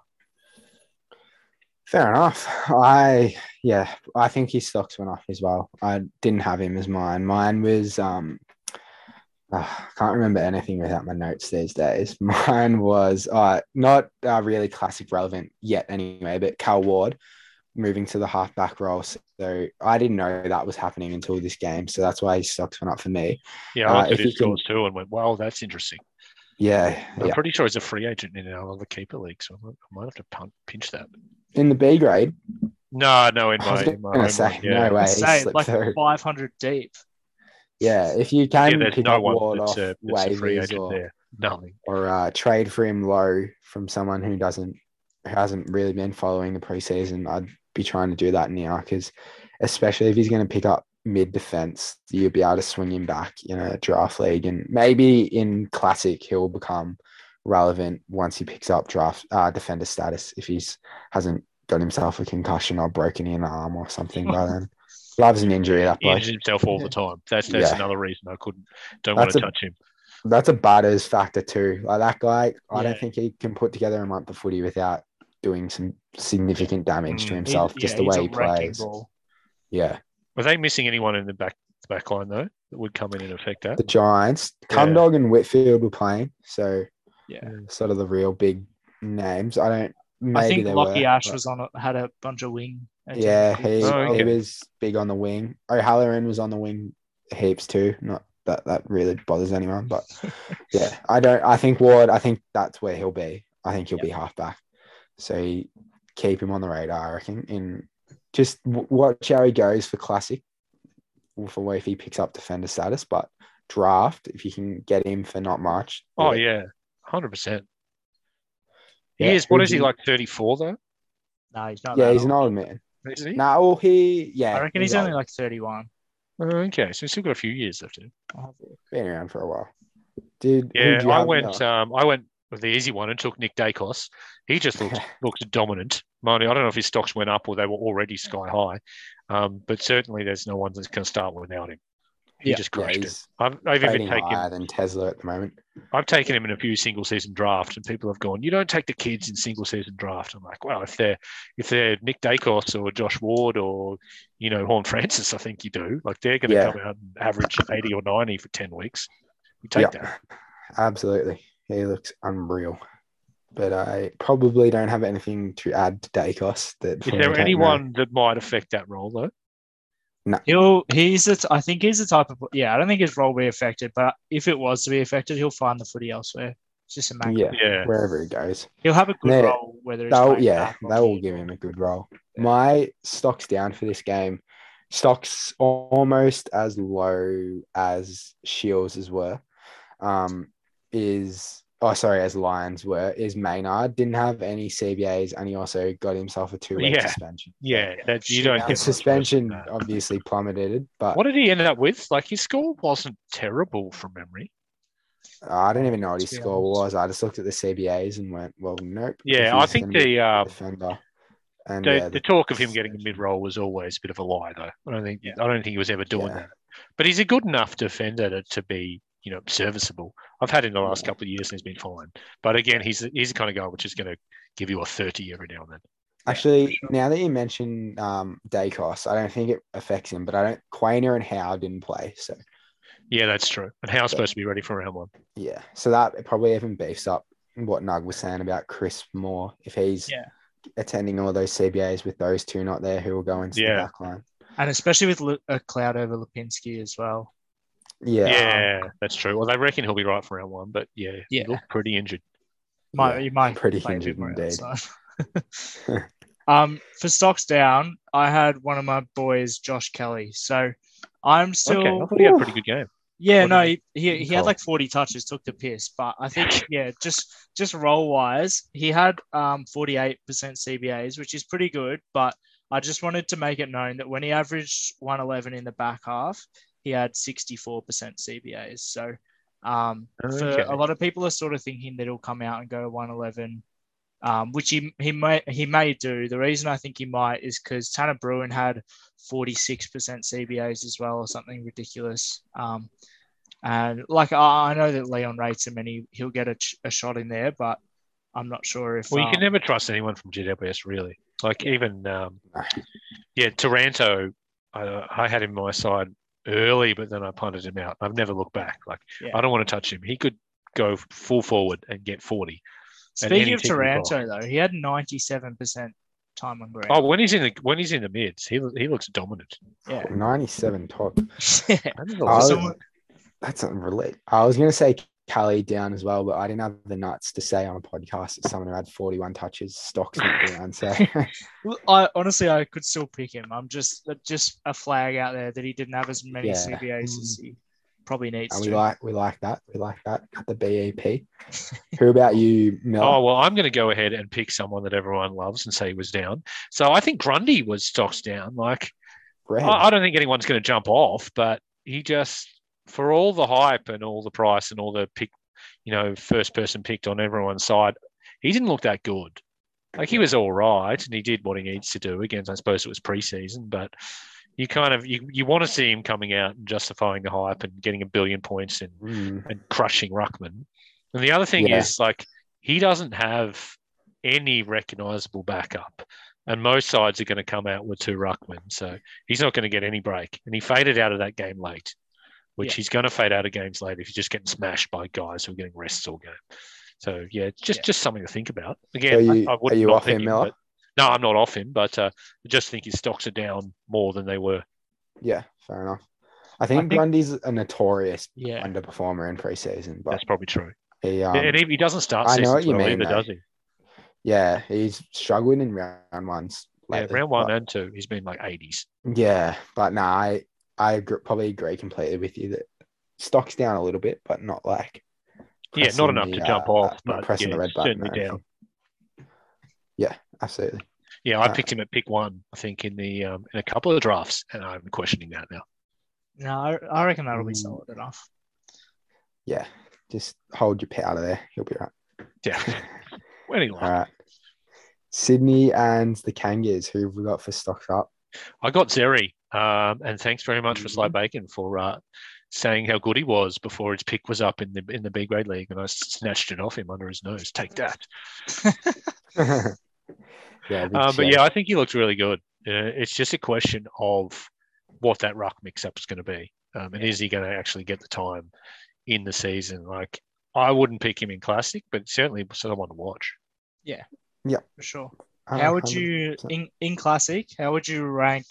Fair enough. I yeah, I think his stocks went off as well. I didn't have him as mine. Mine was um ah, can't remember anything without my notes these days. Mine was uh not uh, really classic relevant yet anyway, but Cal Ward moving to the halfback role. So I didn't know that was happening until this game. So that's why his stocks went up for me. Yeah, Uh, I looked if at his scores too and went, "Wow, that's interesting." Yeah, I'm yeah. pretty sure he's a free agent in our other keeper league, so I might, I might have to pinch that. In the B grade, No, no, in I my, was my gonna say yeah. no way. Say like through. 500 deep. Yeah, if you Yeah, can there's pick no up one Ward that's a, that's a free agent or there. Nothing. or uh, trade for him low from someone who doesn't who hasn't really been following the preseason, I'd be trying to do that now because especially if he's going to pick up mid defense, you'll be able to swing him back in a draft league and maybe in classic he'll become relevant once he picks up draft uh, defender status if he's hasn't got himself a concussion or broken in arm or something by then. Loves an injury that He bloke. injures himself all the time. That's that's Yeah. another reason I couldn't don't want to a- touch him. That's a butters factor too. Like that guy, I Yeah. don't think he can put together a month of footy without doing some significant damage to Mm. himself, He's- just yeah, the way he plays. ball. Yeah. Were they missing anyone in the back back line though that would come in and affect that? The Giants, Yeah. Cumdog and Whitfield were playing. So Yeah. sort of the real big names. I don't maybe I think they Lachie were, Ash but- was on a, had a bunch of wing. Yeah, he, Oh, well. he was big on the wing. O'Halloran was on the wing heaps too. Not that that really bothers anyone, but yeah, I don't. I think Ward. I think that's where he'll be. I think he'll be halfback. So you keep him on the radar. I reckon. In just w- watch how he goes for classic, for where if he picks up defender status, but draft if you can get him for not much. Oh it. yeah, hundred percent. He Yeah, is. What is he like? Thirty four though. No, he's not. Yeah, that he's an old. old man. Is he? No, he yeah. I reckon he's, old. only like 31. Oh, okay, so he's still got a few years left in. him. I'll have been around for a while. Dude, Yeah, you I went. now? Um, I went with the easy one and took Nick Daicos. He just looked looked dominant. Mind you, I don't know if his stocks went up or they were already sky high, um, but certainly there's no one that's going to start without him. He Yeah. just Yeah, crushed it. he's I've, I've even taken higher than Tesla at the moment. I've taken him in a few single season drafts, and people have gone, "You don't take the kids in single season draft." I'm like, well, if they're if they're Nick Daicos or Josh Ward or you know Horne-Francis, I think you do. Like they're going to Yeah. come out and average 80 or 90 for 10 weeks. You take Yeah. that. Absolutely. He looks unreal. But I probably don't have anything to add to Daicos. That Is there anyone that might affect that role though? He'll he's the t- I think he's the type of yeah. I don't think his role will be affected, but if it was to be affected, he'll find the footy elsewhere. It's just a matter. Yeah, Yeah, wherever he goes. He'll have a good Yeah. role whether it's They'll, yeah, back or they will give him a good role. My stocks down for this game. Stocks almost as low as Shields' as were. Um, is oh sorry, as Lions were. Is Maynard didn't have any CBAs and he also got himself a two week Yeah. suspension. yeah. That you don't. Get His much worse suspension obviously plummeted, but What did he end up with? Like his score wasn't terrible from memory. I don't even know what his score was. I just looked at the CBAs and went, well, nope. Yeah, I think the um, defender. And the, yeah, the talk of him getting a mid roll was always a bit of a lie, though. I don't think Yeah. I don't think he was ever doing Yeah. that. But he's a good enough defender to, to be, you know, serviceable. I've had him the last couple of years and he's been fine. But again, he's he's the kind of guy which is going to give you a thirty every now and then. Actually, sure. now that you mention um, Daicos, I don't think it affects him, but I don't. Quaynor and Howe didn't play, so Yeah, that's true. And Howe's supposed to be ready for round one. yeah. So that probably even beefs up what Nug was saying about Chris Moore if he's Yeah. attending all those CBAs with those two not there who will go into Yeah. the back line. And especially with Lu- a cloud over Lipinski as well. Yeah. Yeah, that's true. Well, they reckon he'll be right for round one, but yeah, Yeah. he looked pretty injured. Might Yeah, you might pretty play a bit injured more indeed. outside. um, for stocks down, I had one of my boys, Josh Kelly. So I'm still okay, I thought he had a pretty good game. Yeah, no, he, he, he had like 40 touches, took the piss. But I think, yeah, just just role wise, he had um 48% CBAs, which is pretty good. But I just wanted to make it known that when he averaged 111 in the back half, he had 64% CBAs. So um, for a lot of people are sort of thinking that he'll come out and go 111, um, which he he may he may do. The reason I think he might is because Tanner Bruhn had 46% CBAs as well, or something ridiculous. Um, and like I, I know that Leon rates him and he, he'll get a, ch- a shot in there, but I'm not sure if. Well, you can um, never trust anyone from GWS, really. Like even, um, yeah, Taranto, I, I had him on my side early, but then I punted him out. I've never looked back. Like Yeah. I don't want to touch him. He could go full forward and get forty. Speaking of technical- Taranto, though, he had 97% time on ground. Oh, when he's in the when he's in the mids, he he looks dominant. yeah. 97 top. yeah. That is a lot. someone- That's unrelated. I was going to say Callie down as well, but I didn't have the nuts to say on a podcast that someone who had 41 touches stocks went down. So Well, I honestly I could still pick him. I'm just uh, just a flag out there that he didn't have as many Yeah. CBAs as he probably needs and to. we like we like that. We like that. Got the BEP. Who about you, Mel? Oh well, I'm going to go ahead and pick someone that everyone loves and say he was down. So I think Grundy was stocks down. Like I, I don't think anyone's going to jump off, but he just, for all the hype and all the price and all the pick, you know, first person picked on everyone's side, he didn't look that good. Like he was all right and he did what he needs to do. Again, I suppose it was preseason, but you kind of you, you want to see him coming out and justifying the hype and getting a billion points and, Mm, and crushing Ruckman. And the other thing Yeah. is like he doesn't have any recognizable backup. And most sides are going to come out with two ruckmen, so he's not going to get any break. And he faded out of that game late, which Yeah. he's going to fade out of games later if he's just getting smashed by guys who are getting rests all game. So yeah, just Yeah. just something to think about. So Again, you- I, I are wouldn't you off pick him, him, Miller? but- no, I'm not off him, but uh, I just think his stocks are down more than they were. yeah, fair enough. I think, think- Grundy's a notorious yeah. underperformer in preseason, but That's probably true. he um, and he, he doesn't start I know what you well mean, either, though. does he? yeah, he's struggling in round ones. Yeah, round one but- and two, he's been like 80s. Yeah, but no, I I agree, probably agree completely with you that stocks down a little bit, but not like Yeah, not enough the, to jump uh, off, but pressing yeah, the red button. certainly down. Yeah, absolutely. Yeah, I Uh, picked him at pick one, I think, in the um, in a couple of drafts, and I'm questioning that now. No, I, I reckon that'll be Mm. solid enough. Yeah, just hold your powder there. He'll be right. Yeah. Anyway, All right. Sydney and the Kangas, who have we got for stocks up? I got Xerri, um, and thanks very much for Sly Mm-hmm. Bacon for uh, saying how good he was before his pick was up in the in the B grade league, and I snatched it off him under his nose. Take that. yeah, big Um, but yeah, I think he looks really good. Uh, it's just a question of what that ruck mix up is going to be, um, and is he going to actually get the time in the season? Like, I wouldn't pick him in classic, but certainly someone to watch. Yeah, yeah, for sure. How would you in, in classic? How would you rank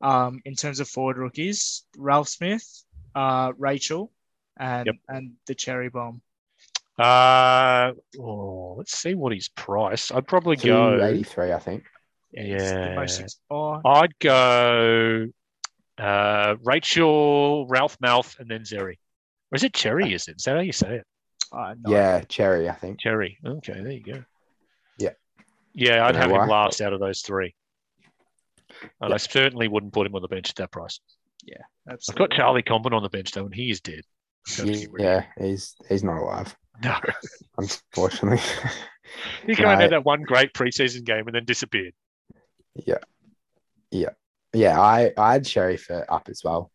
um in terms of forward rookies? Ralphsmith, uh, Rachele, and Yep. and the cherry bomb. Uh, oh, let's see what he's priced. I'd probably go. eighty three. I think. he's the most Yeah. oh, I'd go uh, Rachele, Ralph Mouth, and then Xerri. Or is it Cherry? Is it? Is that how you say it? uh, no. Yeah, Cherry, I think. Cherry. Okay, there you go. Yeah. Yeah, I'd Don't have know him last out of those three. And Yeah. I certainly wouldn't put him on the bench at that price. Yeah. I've got Charlie Comben on the bench though, and he is dead. So Yeah, get rid of him. he's he's not alive, No. unfortunately. He kind of No. had that one great preseason game and then disappeared. yeah, yeah, yeah. I I had Cherry for up as well.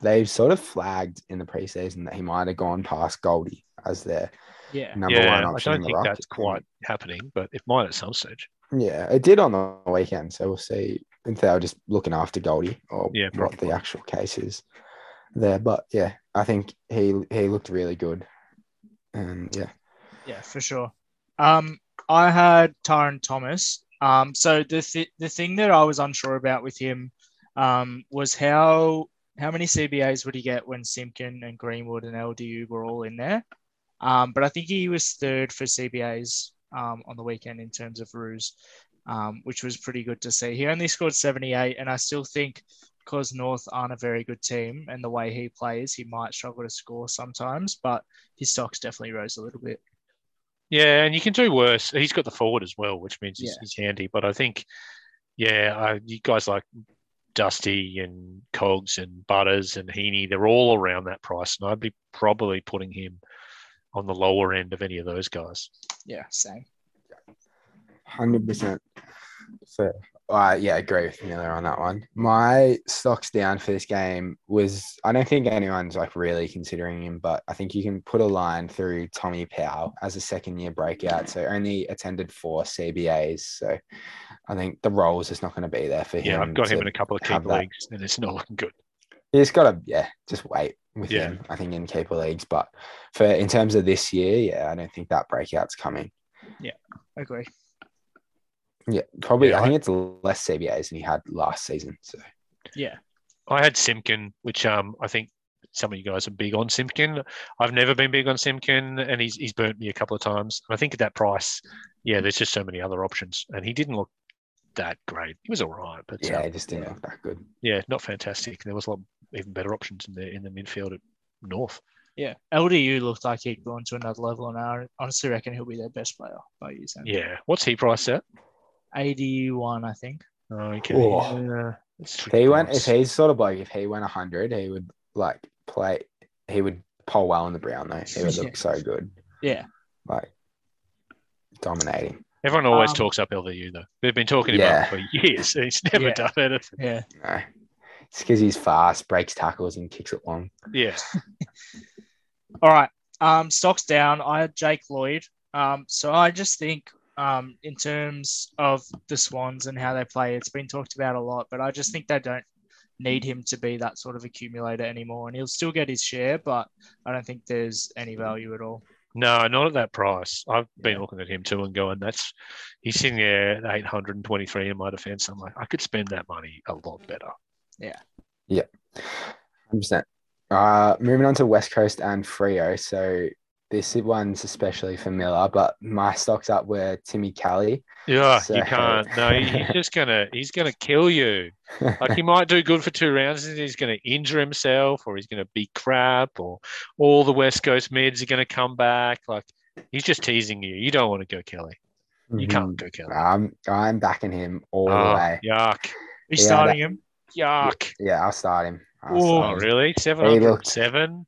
They've sort of flagged in the preseason that he might have gone past Goldie as their Yeah. number yeah, one I option don't in the think ruck. that's quite happening, but it might at some stage. Yeah, it did on the weekend, so we'll see if they were just looking after Goldie or Yeah, what probably. the actual case is there. But yeah, I think he he looked really good, and yeah, Yeah, for sure. Um, I had Tarryn Thomas. Um, so the th- the thing that I was unsure about with him um, was how how many CBAs would he get when Simpkin and Greenwood and LDU were all in there? Um, but I think he was third for CBAs um, on the weekend in terms of Roos, um, which was pretty good to see. He only scored 78, and I still think because North aren't a very good team and the way he plays, he might struggle to score sometimes, but his stocks definitely rose a little bit. Yeah, and you can do worse. He's got the forward as well, which means he's, Yeah. he's handy. But I think, yeah, uh, you guys like Dusty and Cogs and Butters and Heaney, they're all around that price, and I'd be probably putting him on the lower end of any of those guys. Yeah, same. Hundred percent. So, uh, yeah, I agree with Miller on that one. My stocks down for this game was I don't think anyone's like really considering him, but I think you can put a line through Tommy Powell as a second year breakout. So only attended four CBAs. So I think the role is not going to be there for him. Yeah, I've got him in a couple of key leagues, and it's not looking good. He's got to yeah, just wait with Yeah. him. I think in keeper leagues, but for in terms of this year, yeah, I don't think that breakout's coming. Yeah, I agree. Yeah, probably. Yeah, I think it's less CBAs than he had last season. So Yeah. I had Simpkin, which um I think some of you guys are big on Simpkin. I've never been big on Simpkin, and he's he's burnt me a couple of times. And I think at that price, yeah, there's just so many other options, and he didn't look that great. He was all right, but yeah, um, it just didn't yeah. look that good. yeah, not fantastic. There was a lot even better options in the in the midfield at North. Yeah. LDU looked like he'd gone to another level, and I honestly reckon he'll be their best player by year's end. Yeah, what's he priced at? 81, I think. Okay, Oh. yeah, it's If he went, if price. he's sort of like, if he went 100, he would like play, he would poll well in the brown though. He would Yeah. look so good, Yeah. like dominating. Everyone always Um, talks up LDU though. They've been talking Yeah. about him for years. and He's never Yeah. done anything. Yeah. No, it's because he's fast, breaks tackles, and kicks it long. Yeah, All right. Um, stocks down. I had Jake Lloyd. Um, so I just think um, in terms of the Swans and how they play, it's been talked about a lot, but I just think they don't need him to be that sort of accumulator anymore. And he'll still get his share, but I don't think there's any value at all. No, not at that price. I've been looking at him too and going, "That's he's sitting there at 823 in my defense." I'm like, I could spend that money a lot better. Yeah. Yeah. 100%. Uh, moving on to West Coast and Freo. So this one's especially for Miller, but my stocks up were Timmy Kelly. Yeah, So- you can't. No, he's just gonna he's gonna kill you. Like he might do good for two rounds, and he's gonna injure himself, or he's gonna be crap, or all the West Coast mids are gonna come back. Like he's just teasing you. You don't want to go Kelly. You mm-hmm. can't go Kelly. I'm I'm backing him all Oh, the ah, way. yuck! He's Yeah, starting him. Yuck! Yeah, I'll start him. I'll Ooh. start Oh, him. really? Seven hundred seven.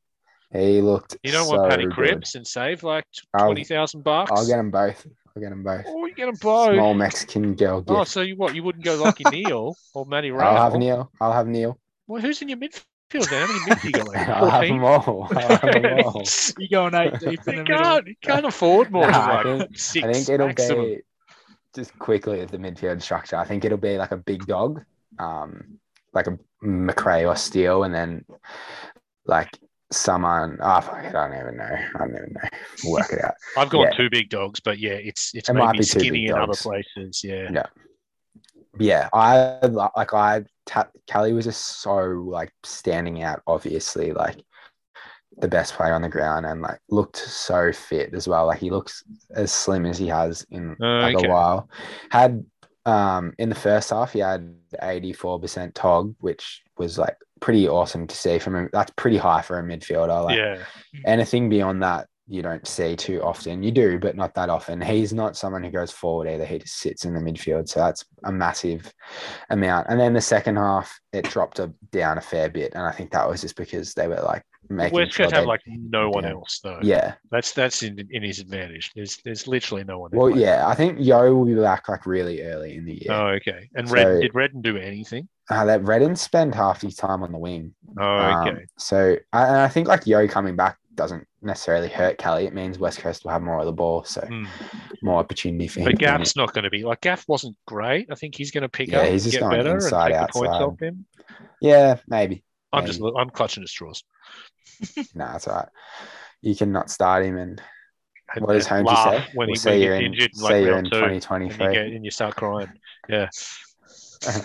He looked. You don't so want Paddy good. Cripps and save like twenty thousand bucks. I'll get them both. I'll get them both. Oh, you get them both. Small Mexican girl Oh, so you what? You wouldn't go Lachie Neale or Matty Ray? I'll have Neale. I'll have Neale. Well, who's in your midfield? Then? How many mids you got? Like I'll have them all. I'll have them all. You going eight deep in you the middle. can't, you can't afford more Nah, I than like think- six I think it'll maximum. be just quickly at the midfield structure. I think it'll be like a big dog, um, like a Macrae or Steele, and then like someone. Oh, fuck, I don't even know. I don't even know. We'll work it out. I've got yeah. two big dogs, but yeah, it's it's It might be skinny in other places. Yeah. Yeah. yeah, I like I ta- Kelly was just so like standing out. Obviously, like the best player on the ground, and like looked so fit as well. Like he looks as slim as he has in like Okay. a while. Had um in the first half, he had eighty four percent tog, which was like pretty awesome to see from him. That's pretty high for a midfielder. Like yeah. anything beyond that you don't see too often. You do, but not that often. He's not someone who goes forward either. He just sits in the midfield. So that's a massive amount. And then the second half, it dropped a, down a fair bit. And I think that was just because they were like making West sure Coast have like no one else though. yeah. That's that's in, in his advantage. There's there's literally no one. Well, yeah. I think Yeo will be back like really early in the year. Oh, okay. And So- Red did Redden do anything? Uh, that Redden spend half his time on the wing. Oh, Um, so I, and I think like Yeo coming back doesn't necessarily hurt Kelly. It means West Coast will have more of the ball. So Hmm. more opportunity for him. But to win it. Gaff's not going to be like Gaff wasn't great. I think he's going to pick Yeah, up, he's just get going better, and inside, take the points outside. off him. Yeah, maybe. I'm just I'm clutching at straws. No, that's all right. You cannot start him and and- What does and say? when We'll he, say you're gets in, injured in say like you're in two, and you 2023. get and you start crying. Yeah.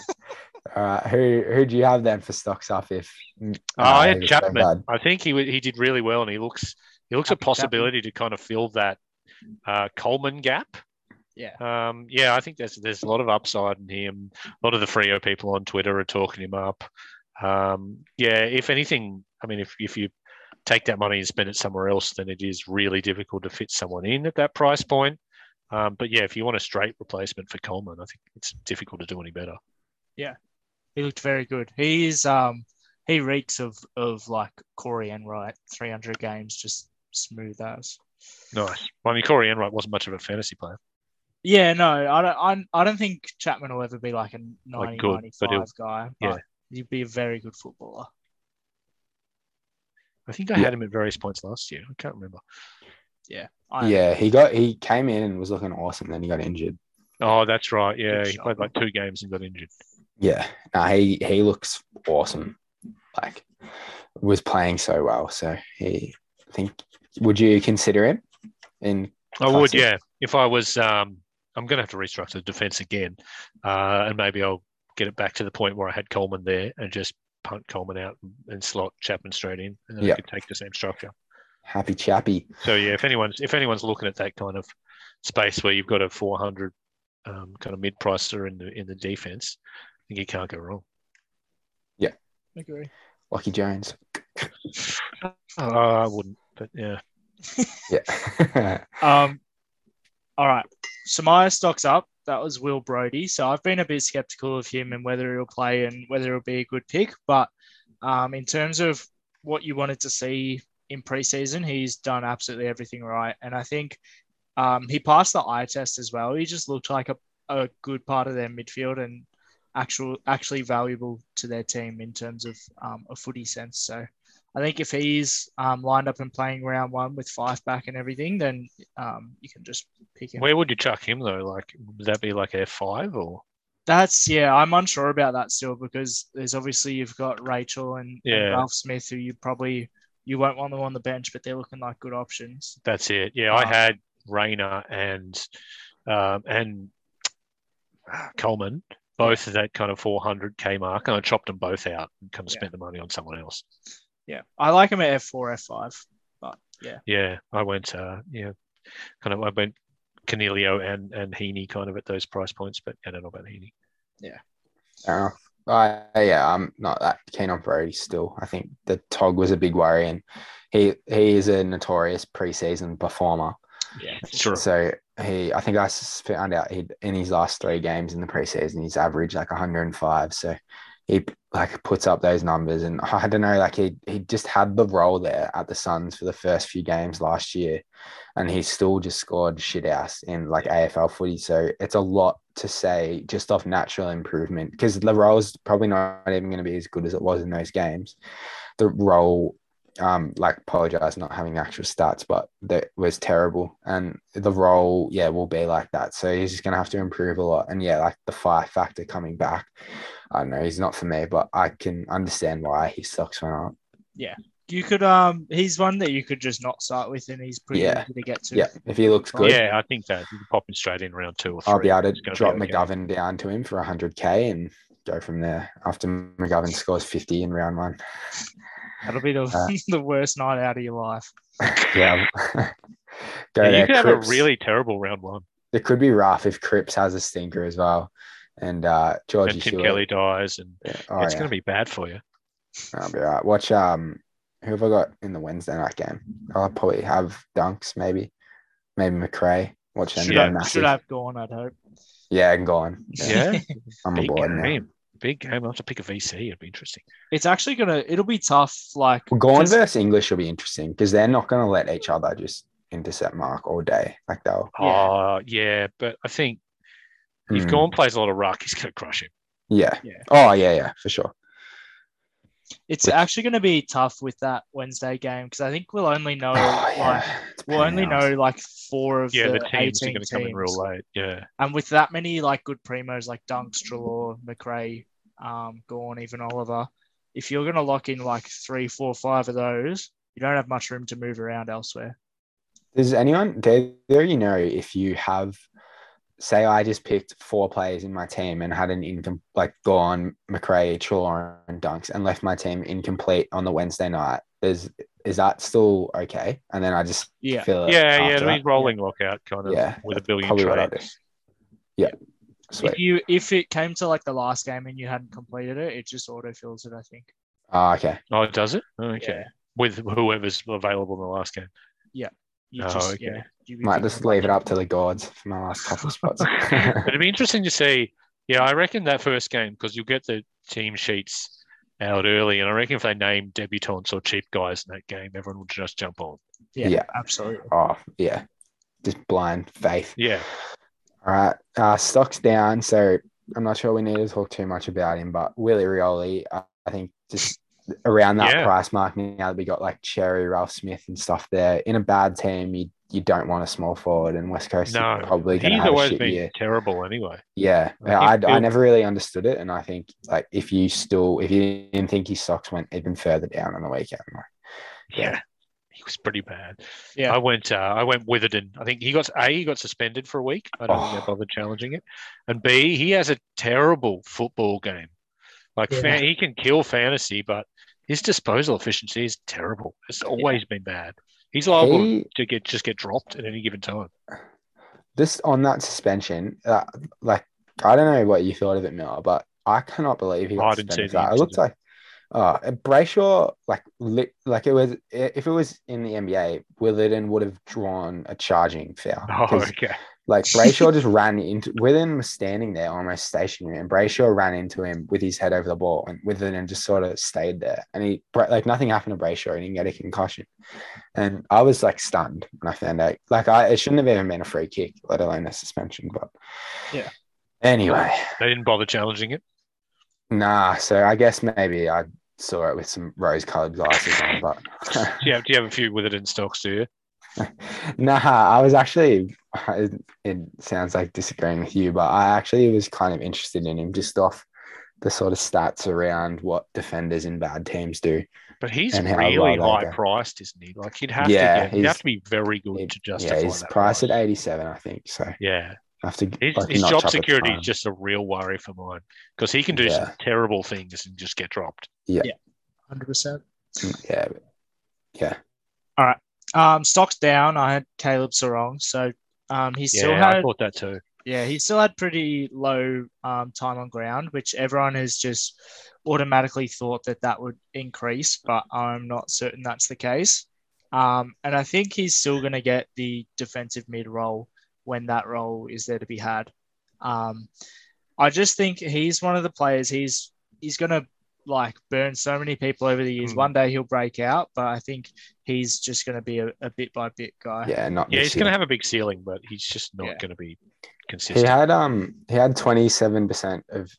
All right, who who do you have then for stocks up if? Oh, I uh, had Chapman. I think he he did really well, and he looks he looks a Happy Chapman. possibility to kind of fill that uh, Coleman gap. Yeah. Um, yeah, I think there's there's a lot of upside in him. A lot of the Freo people on Twitter are talking him up. Um, yeah, if anything, I mean, if if you take that money and spend it somewhere else, then it is really difficult to fit someone in at that price point. Um, but yeah, if you want a straight replacement for Coleman, I think it's difficult to do any better. He looked very good. He's um he reeks of of like Corey Enright, 300 games, just smooth as. Nice. Well, I mean, Corey Enright wasn't much of a fantasy player. Yeah, no, I don't. I, I don't think Chapman will ever be like a 90, Like good, 95 he'll- guy. yeah. But he'd be a very good footballer. I think I Yeah. had him at various points last year. I can't remember. I, Yeah, he got he came in and was looking awesome. Then he got injured. Oh, that's right. Yeah, Good he shot. played like two games and got injured. Yeah, nah, he he looks awesome. Like was playing so well. So he, I think, would you consider him? In I would, yeah. If I was, um, I'm going to have to restructure the defense again, uh, and maybe I'll get it back to the point where I had Coleman there and just punt Coleman out and slot Chapman straight in, and then Yeah. I could take the same structure. happy chappy. So yeah, if anyone's if anyone's looking at that kind of space where you've got a 400 um, kind of mid pricer in the in the defense, think you can't go wrong. Yeah, agree. Lucky Jones. Uh, I wouldn't, but yeah. Yeah. Um, all right. So my stock's up. That was Will Brodie. So I've been a bit skeptical of him and whether he'll play and whether it'll be a good pick. But um, in terms of what you wanted to see in preseason, he's done absolutely everything right. And I think um, he passed the eye test as well. He just looked like a, a good part of their midfield and actual actually valuable to their team in terms of um, a footy sense. So I think if he's um, lined up and playing round one with five back and everything, then um, you can just pick him. Where would you chuck him though? Like, would that be like F five or? That's yeah, I'm unsure about that still because there's obviously you've got Rachele and, and Ralphsmith who you probably you won't want them on the bench, but they're looking like good options. That's it. Yeah, I Ah. had Rayner and um, and uh, Coleman both at that kind of 400k mark, and I chopped them both out and kind of Yeah. spent the money on someone else. Yeah, I like him at F4, F5, but yeah, Yeah, I went. Uh, yeah, kind of. I went Canelio and and Heaney kind of at those price points, but I don't know about Heaney. Yeah. enough. I, yeah, I'm not that keen on Brodie still. I think the Tog was a big worry, and he he is a notorious preseason performer. yeah, Sure. So he, I think I found out he in his last three games in the preseason, he's averaged like 105. So he like puts up those numbers, and I don't know, like he he just had the role there at the Suns for the first few games last year, and he still just scored shit ass in like AFL footy. So it's a lot to say just off natural improvement because the role's probably not even going to be as good as it was in those games. The role um like apologize not having actual stats but that was terrible and the role yeah will be like that so he's just gonna have to improve a lot and yeah like the fire factor coming back i don't know he's not for me but i can understand why his stocks went up Yeah. you could um, he's one that you could just not start with, and he's pretty Yeah. easy to get to. yeah if he looks good Yeah, I think that you can pop him straight in round two or three. i'll be able to drop okay. mcgovern down to him for 100k and go from there after mcgovern scores 50 in round one That'll be the, Uh, the worst night out of your life. yeah go Yeah, you could have a really terrible round one. it could be rough if cripps has a stinker as well and uh georgie and Tim Stewart. Kelly dies, and Yeah. Oh, it's yeah. going to be bad for you. I'll be all right. Watch um who have I got in the Wednesday night game? I'll probably have Dunks, maybe. Maybe Macrae. Watch them Should go have, massive. should have gone, I'd hope. Yeah, and gone. Yeah, I'm big aboard now. Game. Big game. I'll have to pick a VC. It'd be interesting. It's actually gonna. It'll be tough. Like Well, Gawn 'cause- versus English will be interesting because they're not going to let each other just intercept Mark all day. Like they'll. Yeah. Oh, yeah. But I think if Hmm. Gawn plays a lot of ruck, he's going to crush him. Yeah. Yeah. Oh yeah, yeah, for sure. It's Which- actually going to be tough with that Wednesday game because I think we'll only know Oh, like yeah. It's we'll only pain know like four of Yeah, the, the teams are 18 going to come in teams. real late. Yeah. And with that many like good primos like Dunk, Treloar, Macrae, um, Gawn, even Oliver, if you're going to lock in like three, four, five of those, you don't have much room to move around elsewhere. Does anyone do there you know if you have say I just picked four players in my team and had an income like Gawn Macrae, Treloar, and Dunks and left my team incomplete on the Wednesday night, is is that still okay? And then I just Yeah. fill it Yeah, yeah, after the that? rolling lockout kind of Yeah, with a billion Probably what I do. trades. Yeah. If Sweet. you if it came to like the last game and you hadn't completed it, it just autofills it. I think. Oh, okay. Oh, does it? Oh, okay. Yeah. With whoever's available in the last game. You Oh, just okay. yeah. You Might just leave it up to the gods for my last couple of spots. But it'd be interesting to see. Yeah, I reckon that first game because you'll get the team sheets out early, and I reckon if they name debutants or cheap guys in that game, everyone will just jump on. Yeah, Yeah. absolutely. oh, yeah. Just blind faith. Yeah, All right. Uh, stocks down. So I'm not sure we need to talk too much about him, but Willie Rioli, uh, I think just around that Yeah. price mark now that we got like Xerri, Ralph Smith and stuff there. In a bad team, you you don't want a small forward, and West Coast no, is probably going to he's have a shit been year. terrible anyway. Yeah, I I, I, never really understood it, and I think like if you still if you didn't think his socks went even further down on the weekend, like, Yeah, Yeah. he was pretty bad. Yeah. I went. Uh, I went Witherden. I think he got a. He got suspended for a week. I don't think Oh. they bothered challenging it. And B, he has a terrible football game. Like Yeah. fan, he can kill fantasy, but his disposal efficiency is terrible. It's always been bad. He's liable he to get just get dropped at any given time. this on that suspension, uh, like I don't know what you thought of it, Millar, but I cannot believe he got suspended that. It looked like uh Brayshaw, like li- like it was if it was in the NBA, Witherden would have drawn a charging foul. Oh, okay. Like Brayshaw just ran into Witherden was standing there almost stationary, and Brayshaw ran into him with his head over the ball, and Witherden just sort of stayed there, and he like nothing happened to Brayshaw, and he didn't get a concussion, and I was like stunned when I found out. Like I, it shouldn't have even been a free kick, let alone a suspension. But Yeah. Anyway, They didn't bother challenging it. nah. So I guess maybe I saw it with some rose-colored glasses on, but. Do you have, do you have a few Witherden stocks? Do you? Nah, I was actually. It, it sounds like disagreeing with you, but I actually was kind of interested in him just off the sort of stats around what defenders in bad teams do. But he's And really low high go. priced, isn't he? Like he'd have Yeah, to get, he'd have to be very good It- to justify yeah, he's that priced price. at eighty-seven, I think. So I Yeah, have to. his, like, his job security is just a real worry for mine because he can do Yeah. some terrible things and just get dropped. Yeah, Hundred percent. yeah, yeah. yeah. Um, stocks down. I had Caleb Serong, so um, he still yeah, I had thought that too. yeah he still had pretty low um, time on ground, which everyone has just automatically thought that that would increase, but I'm not certain that's the case. Um, and I think he's still going to get the defensive mid role when that role is there to be had. Um, I just think he's one of the players. He's he's going to like burn so many people over the years. Mm. One day he'll break out, but I think he's just going to be a, a bit by bit guy. Yeah, not. Yeah, he's going to have a big ceiling, but he's just not Yeah. going to be consistent. He consistent. had um he had twenty-seven percent of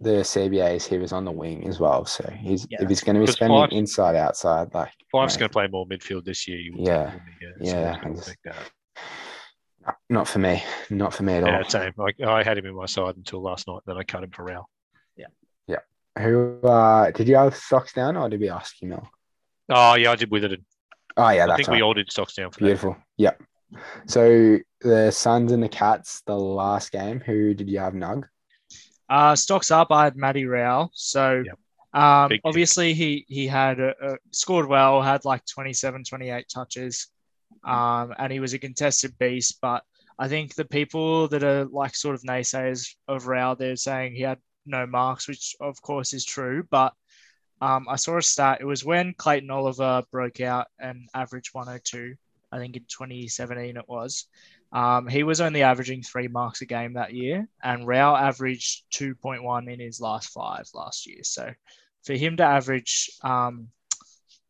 the CBAs. He was on the wing as well. So he's Yeah. if he's going to be spending five- inside outside, like Fyfe's mate, going to play more midfield this year. You Yeah. think, wouldn't? Yeah, someone's I gonna just- think that. not for me, not for me at all. Yeah, same. I, I had him in my side until last night. Then I cut him for Real. Who uh did you have stocks down or did we ask you, Mel? Oh yeah, I did with it. Oh yeah, I that's think right. we all did stocks down for that. Beautiful. Yep. So the Suns and the Cats, the last game. Who did you have, Nug? Uh, stocks up. I had Matty Rowell. So Yep. um, Big obviously he he had a, a, scored well, had like 27, 28 touches, um, and he was a contested beast. But I think the people that are like sort of naysayers of Rowell, they're saying he had no marks, which of course is true. But um, I saw a stat. It was when Clayton Oliver broke out and averaged 102. I think in 2017 it was. Um, he was only averaging three marks a game that year, and Rowell averaged 2.1 in his last five last year. So for him to average um,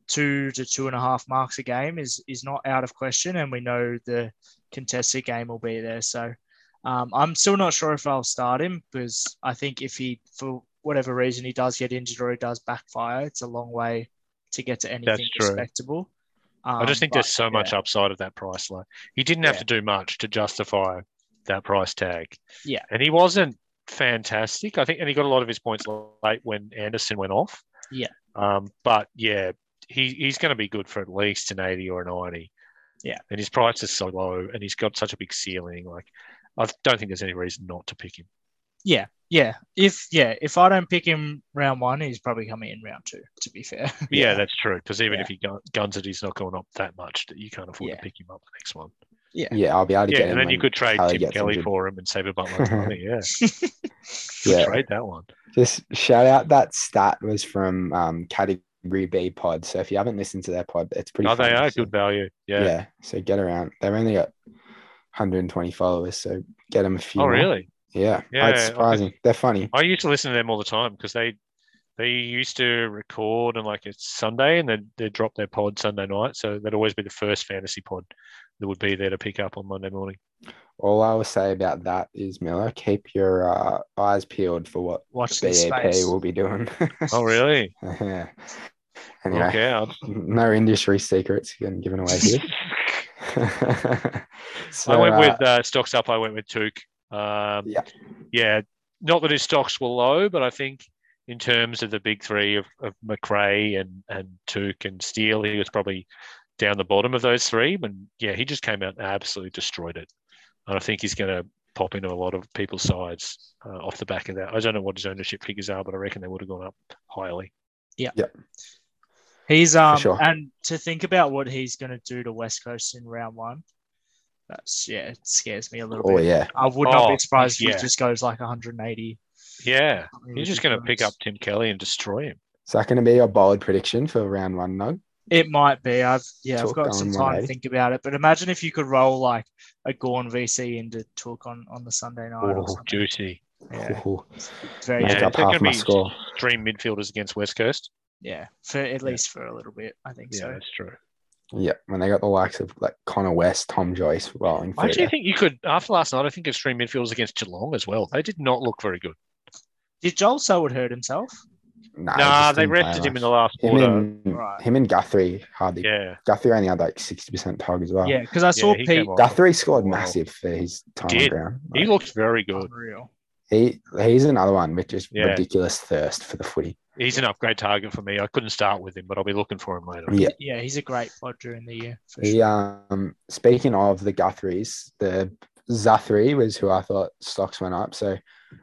two to two and a half marks a game is is not out of question, and we know the contested game will be there. So um, I'm still not sure if I'll start him because I think if he, for whatever reason, he does get injured or he does backfire, it's a long way to get to anything true. respectable. I just Um, think there's but, so much upside of that price. Like he didn't have Yeah. to do much to justify that price tag. Yeah. and he wasn't fantastic. I think, and he got a lot of his points late when Anderson went off. Yeah. Um, but yeah, he he's going to be good for at least an eighty or a ninety. Yeah. And his price is so low, and he's got such a big ceiling. Like, I don't think there's any reason not to pick him. Yeah, yeah. If yeah, if I don't pick him round one, he's probably coming in round two. To be fair. Yeah, that's true. Because even Yeah. if he guns it, he's not going up that much that you can't afford Yeah. to pick him up the next one. Yeah, yeah, I'll be able to Yeah, get him. and then you could trade Kelly Tim Kelly injured. for him and save a bunch of money. Yeah, Yeah. trade that one. Just shout out that stat was from um, Category B pod. So if you haven't listened to their pod, it's pretty. Oh, they are so- good value. Yeah. Yeah. So get around. They've only got 120 followers, so get them a few. Oh, more. really? Yeah. Yeah, It's I- surprising. They're funny. I used to listen to them all the time because they they used to record and like it's Sunday and then they drop their pod Sunday night. So that'd always be the first fantasy pod that would be there to pick up on Monday morning. All I will say about that is Millar, keep your uh, eyes peeled for what Watch this BEP will be doing. Oh, really? yeah. Anyway, Look out. no industry secrets getting given away here. so, I went uh, with uh, stocks up. I went with Touk. Um, Yeah. yeah, not that his stocks were low, but I think in terms of the big three of, of Macrae and and Touk and Steele, he was probably down the bottom of those three. And yeah, he just came out and absolutely destroyed it. And I think he's going to pop into a lot of people's sides uh, off the back of that. I don't know what his ownership figures are, but I reckon they would have gone up highly. He's um sure. and to think about what he's going to do to West Coast in round one, that's yeah, it scares me a little oh bit. yeah, I would not Oh, be surprised if yeah. he just goes like 180. Yeah, he's just going to pick up Tim Kelly and destroy him. is that going to be a bold prediction for round one? No, It might be. I've yeah, I've got some time to think about it. But imagine if you could roll like a Gawn VC into Touk on on the Sunday night. or Oh, something. juicy. Yeah, Ooh, it's very Yeah, up is half gonna my be- score. Dream midfielders against West Coast. Yeah, for at least for a little bit. I think Yeah, so. that's true. Yeah, when they got the likes of like Connor West, Tom Joyce rolling I through. actually there. think you could, after last night, I think extreme midfielders against Geelong as well. They did not look very good. Did Joel Selwood hurt himself? Nah, nah, they didn't rested him in the last Him quarter. and, Right. him and Guthrie hardly. Yeah, Guthrie only had like sixty percent tog as well. Yeah, because I saw he Pete. Guthrie scored Wow. massive for his time Did. on ground. he Like, looked very good. unreal. he he's another one with just Yeah. ridiculous thirst for the footy. He's an upgrade target for me. I couldn't start with him, but I'll be looking for him later. Yeah. Yeah, he's a great pod during the year. For He, sure. um, speaking of the Guthries, the Zathri was who I thought stocks went up. So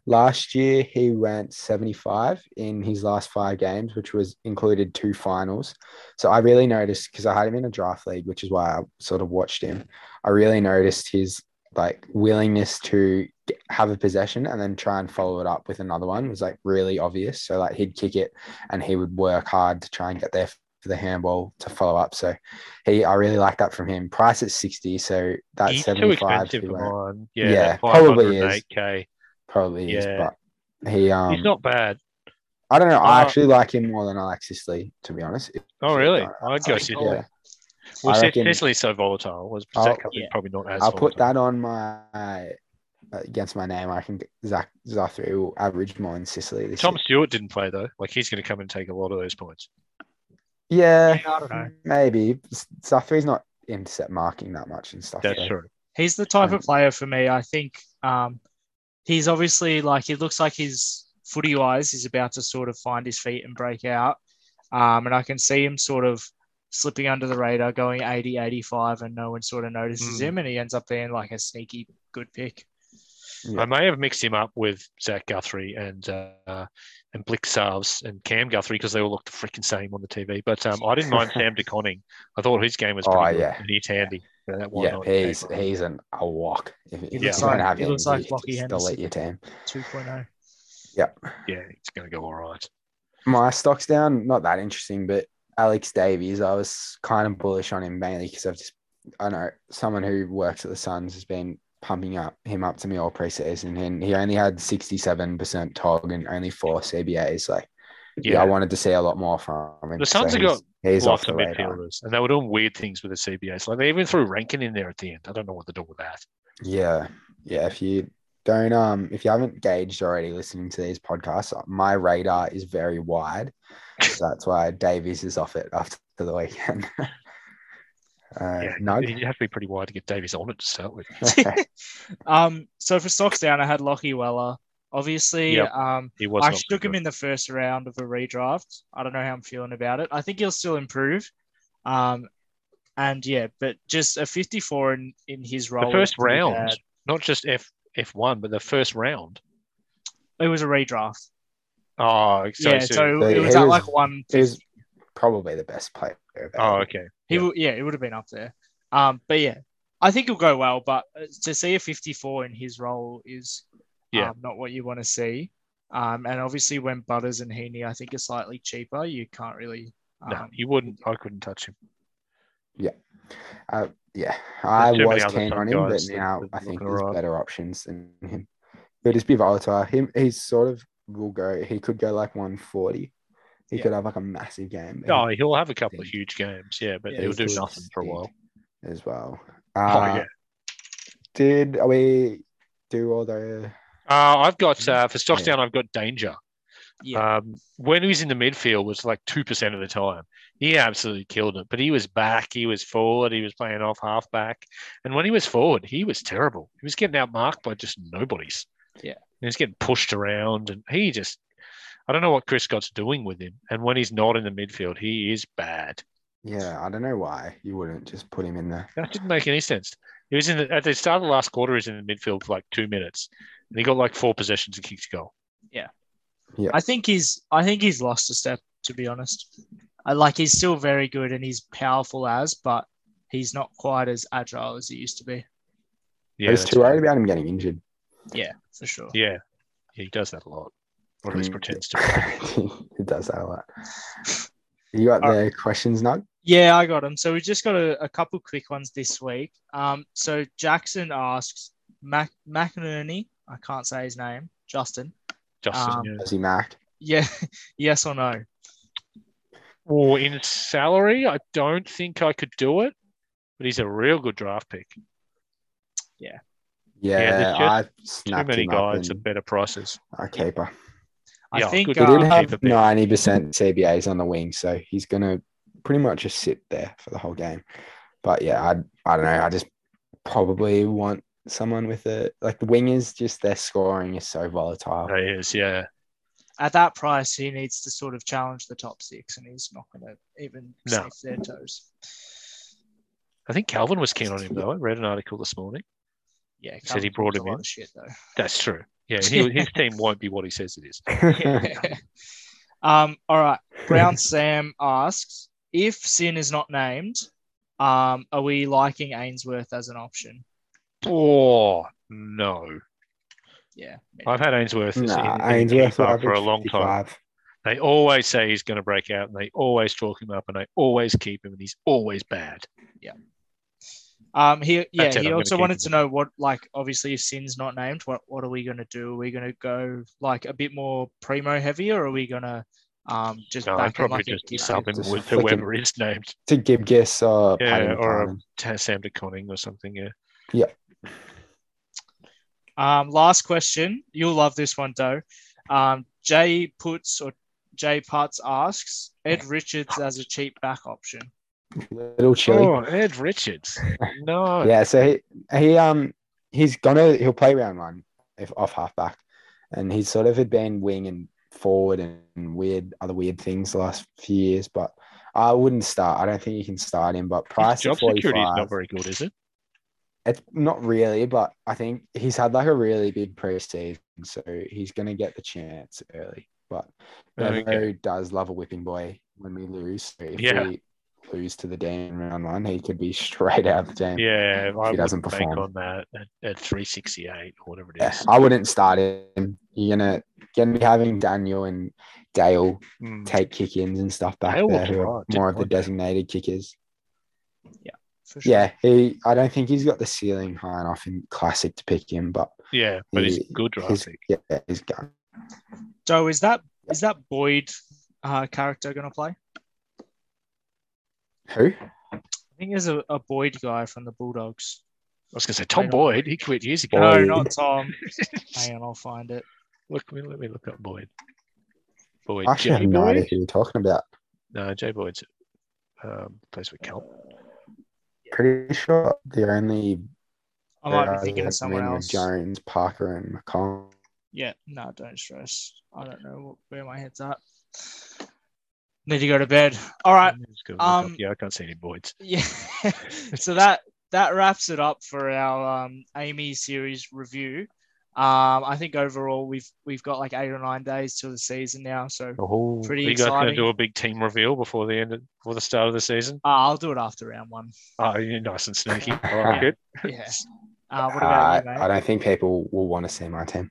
last year he went 75 in his last five games, which was included two finals. So I really noticed because I had him in a draft league, which is why I sort of watched him. I really noticed his like willingness to get, have a possession and then try and follow it up with another one was like really obvious. So like he'd kick it and he would work hard to try and get there for the handball to follow up. So he, I really like that from him. Price at 60. So that's He's too 75. expensive he for went- mine. Yeah, Yeah, probably is. 508K. probably is, Yeah. but he, um, He's not bad. I don't know. I Uh, actually like him more than Alexis Lee, to be honest. Oh, really? I'd go Sicily. Yeah. Well, reckon- Sicily's so volatile. Was I'll- yeah. probably not as I'll put that on my against my name. I reckon Zach Guthrie will average more in Sicily this Tom year. Stewart didn't play though. Like he's going to come and take a lot of those points. Yeah, I don't know. maybe Zathri's not intercept marking that much and stuff. That's so- true. He's the type Um, of player for me. I think um, he's obviously like it looks like his footy wise he's about to sort of find his feet and break out. Um, and I can see him sort of slipping under the radar, going 80, 85, and no one sort of notices Mm. him, and he ends up being like a sneaky good pick. Yeah. I may have mixed him up with Zach Guthrie and uh, and Blick and Cam Guthrie because they all looked the freaking same on the TV. But um, I didn't mind Sam De Koning. I thought his game was pretty Oh, good, yeah. and he's handy. Yeah, that Yeah, 190K he's he's an a walk. If, if looks you don't have he him, looks like you Lachie Henderson. your team. 2.0. yeah, Yeah, it's going to go all right. My stock's down, not that interesting, but Alex Davies, I was kind of bullish on him mainly because I've just, I know someone who works at the Suns has been pumping up him up to me all preseason, and he only had 67% TOG and only four CBAs. Like, yeah, Yeah, I wanted to see a lot more from him. The Suns have he's, got he's off lots the of radar. midfielders, and they were doing weird things with the CBAs. Like they even threw Rankin in there at the end. I don't know what they're doing with that. Yeah, yeah. If you don't, um, if you haven't gauged already listening to these podcasts, my radar is very wide. so that's why Davies is off it after the weekend. uh, yeah, no, you have to be pretty wide to get Davies on it to start with. Um, so for stocks down, I had Lachie Weller. Obviously, Yep. um, He was. I took him in the first round of a redraft. I don't know how I'm feeling about it. I think he'll still improve. Um, and yeah, but just a 54 in, in his role. The first round, bad. not just F F1, but the first round. It was a redraft. Oh, so, yeah, so- so it was at like one. Was probably the best player. oh, okay. He yeah. will, yeah, it would have been up there. Um, but yeah, I think he'll go well. But uh, to see a 54 in his role is Yeah. um, not what you want to see. Um, and obviously when Butters and Heaney, I think, are slightly cheaper, you can't really. Um, No, you wouldn't. I couldn't touch him. Yeah. Uh, yeah, I was other keen top on him, but now I think alright. there's better options than him. He'll just be volatile. Him, he's sort of will go. He could go like 140. He Yeah. could have like a massive game Oh, he'll have a couple of huge games, yeah, but Yeah, he'll do nothing for a while. as well. Oh, Uh, yeah. Did we do all the? Uh, I've got uh, for stocks Yeah. down. I've got danger. Yeah. Um, when he was in the midfield, was like two percent of the time. He absolutely killed it. But he was back. He was forward. He was playing off halfback. And when he was forward, he was terrible. He was getting outmarked by just nobodies. Yeah. he was getting pushed around, and he just. I don't know what Chris Scott's doing with him. And when he's not in the midfield, he is bad. Yeah, I don't know why you wouldn't just put him in there. That didn't make any sense. He was in the, at the start of the last quarter. He was in the midfield for like two minutes, and he got like four possessions and kicked a goal. Yeah, yeah. I think he's I think he's lost a step to be honest. I like he's still very good and he's powerful as, but he's not quite as agile as he used to be. Yeah, I was that's too worried about him getting injured. Yeah, for sure. Yeah, he does that a lot, or at least Mm. pretends to. he does that a lot. You got the questions, Nug? Yeah, I got them. So we just got a, a couple quick ones this week. Um, so Jackson asks Mac McInerney, I can't say his name, Justin. Justin, Um, yeah. Is he Mac? Yeah, yes or no? Or in salary, I don't think I could do it, but he's a real good draft pick. Yeah, Yeah, just I Too snapped many him up guys at better prices. I keeper. I Yeah, think good. He did um, have ninety percent CBAs on the wing, so he's gonna pretty much just sit there for the whole game. But yeah, I I don't know. I just probably want someone with a like the wingers. Just their scoring is so volatile. He is, yeah. at that price, he needs to sort of challenge the top six, and he's not going to even No. safe their toes. I think Calvin was keen on him though. I read an article this morning. Yeah, Said he brought him a lot in. shit though. That's true. Yeah, he, his team won't be what he says it is. um, all right. Brown Sam asks if Sinn is not named, um, are we liking Ainsworth as an option? Oh no, Yeah. I've had Ainsworth, nah, in- in Ainsworth will for a average long time. They always say he's going to break out, and they always talk him up, and they always keep him, and he's always bad. Um, he yeah, That's it, I'm he also wanted to know what like obviously if Sinn's not named, what what are we gonna do? Are we gonna go like a bit more primo heavy, or are we gonna um just No, back I'd him probably like just keeper? sub him Just with flick him. whoever is named, To give guess or Yeah, Paddy or a- Sam De Koning or something. Yeah yeah. Um, last question. You'll love this one, though. Um, Jay puts or Jay Putts asks Ed Richards as a cheap back option. Little chilly. Oh, Ed Richards. No. Yeah, so he, he um he's gonna he'll play round one if off halfback, and he's sort of had been wing and forward and weird other weird things the last few years, but I wouldn't start. I don't think you can start him, but His price job at forty security is not very good, is it? It's not really, but I think he's had like a really big preseason, so he's gonna get the chance early. But Okay. Does love a whipping boy when we lose. So if Yeah. we lose to the Dane in round one, he could be straight out of the team. Yeah, I he doesn't wouldn't perform. on that at, at 368 or whatever it is. Yeah. I wouldn't start him. You're gonna gonna be having Daniel and Dale Mm. take kick ins and stuff back Dale there, who are alright, more didn't of the mind that. designated kickers. Yeah, for sure. Yeah, he. I don't think he's got the ceiling high enough in classic to pick him, but Yeah, but he's good draft he's, pick. yeah, he's gone. Joe, is that is that Boyd uh, character going to play? Who? I think there's a, a Boyd guy from the Bulldogs. I was going to say Tom Hang on. Boyd. He quit years ago. No, Boyd. not Tom. Hang on, I'll find it. Look, let me, look up Boyd. Boyd. I actually have Jay no idea who you're talking about. No, Jay Boyd's um, plays with Cal. Pretty sure the only I might be thinking of someone else. Jones, Parker, and McCollum. Yeah, no, don't stress. I don't know where my head's at. Need to go to bed. All right. Let's go look up. Um, yeah, I can't see any voids. Yeah. so that that wraps it up for our um, AAMI series review. Um, I think overall we've we've got like eight or nine days till the season now. So uh, Oh, Pretty are you guys going to do a big team reveal before the end of, before the start of the season? I'll do it after round one. Oh, you're nice and sneaky. All right, good. Yeah. Uh, what Uh, about you, I don't think people will want to see my team.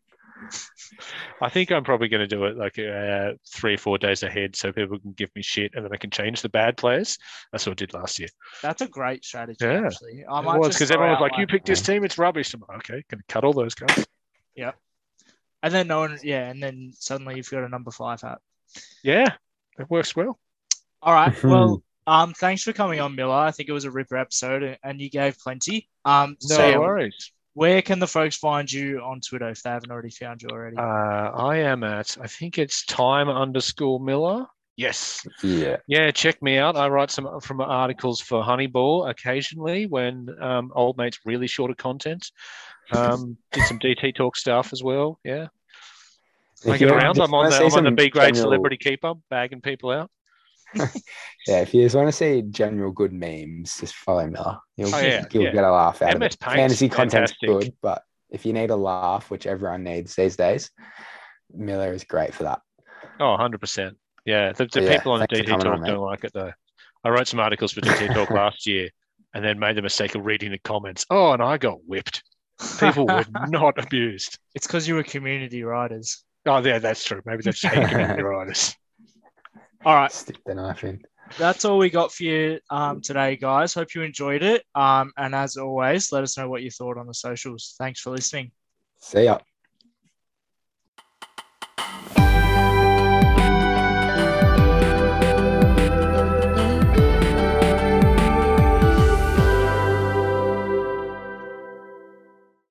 I think I'm probably going to do it like uh, three or four days ahead, so people can give me shit, and then I can change the bad players. That's what I did last year. That's a great strategy, Yeah. actually. I It was because throw everyone was out, like, "You picked this team, it's rubbish." I'm like, "Okay, can cut all those guys." Yeah, and then no one, yeah, and then suddenly you've got a number five hat. Yeah, it works well. All right. Well, um, thanks for coming on, Millar. I think it was a ripper episode, and you gave plenty. Um, No so yeah, worries. Where can the folks find you on Twitter if they haven't already found you already? Uh, I am at. I think it's time underscore Millar. Yes. Yeah. Yeah, check me out. I write some from articles for Honeyball occasionally when um, old mate's really short of content. Um, did some DT talk stuff as well. Yeah, If make it around. I'm on wanna the I'm on the some B grade general- celebrity keeper, bagging people out. Yeah, if you just want to see general good memes, just follow Millar. You'll, Oh, yeah, you'll yeah. get a laugh out MS of it. Paint's Fantasy content's fantastic. good, but if you need a laugh, which everyone needs these days, Millar is great for that. Oh, 100 percent. Yeah, the, the Yeah, people on the DT Talk on, don't like it though. I wrote some articles for DT talk last year, and then made the mistake of reading the comments. Oh, and I got whipped. People were not abused. it's because you were community writers. Oh, yeah, that's true. Maybe that's hate community writers. All right. Stick the knife in. That's all we got for you um, today, guys. Hope you enjoyed it. Um, and as always, let us know what you thought on the socials. Thanks for listening. See ya.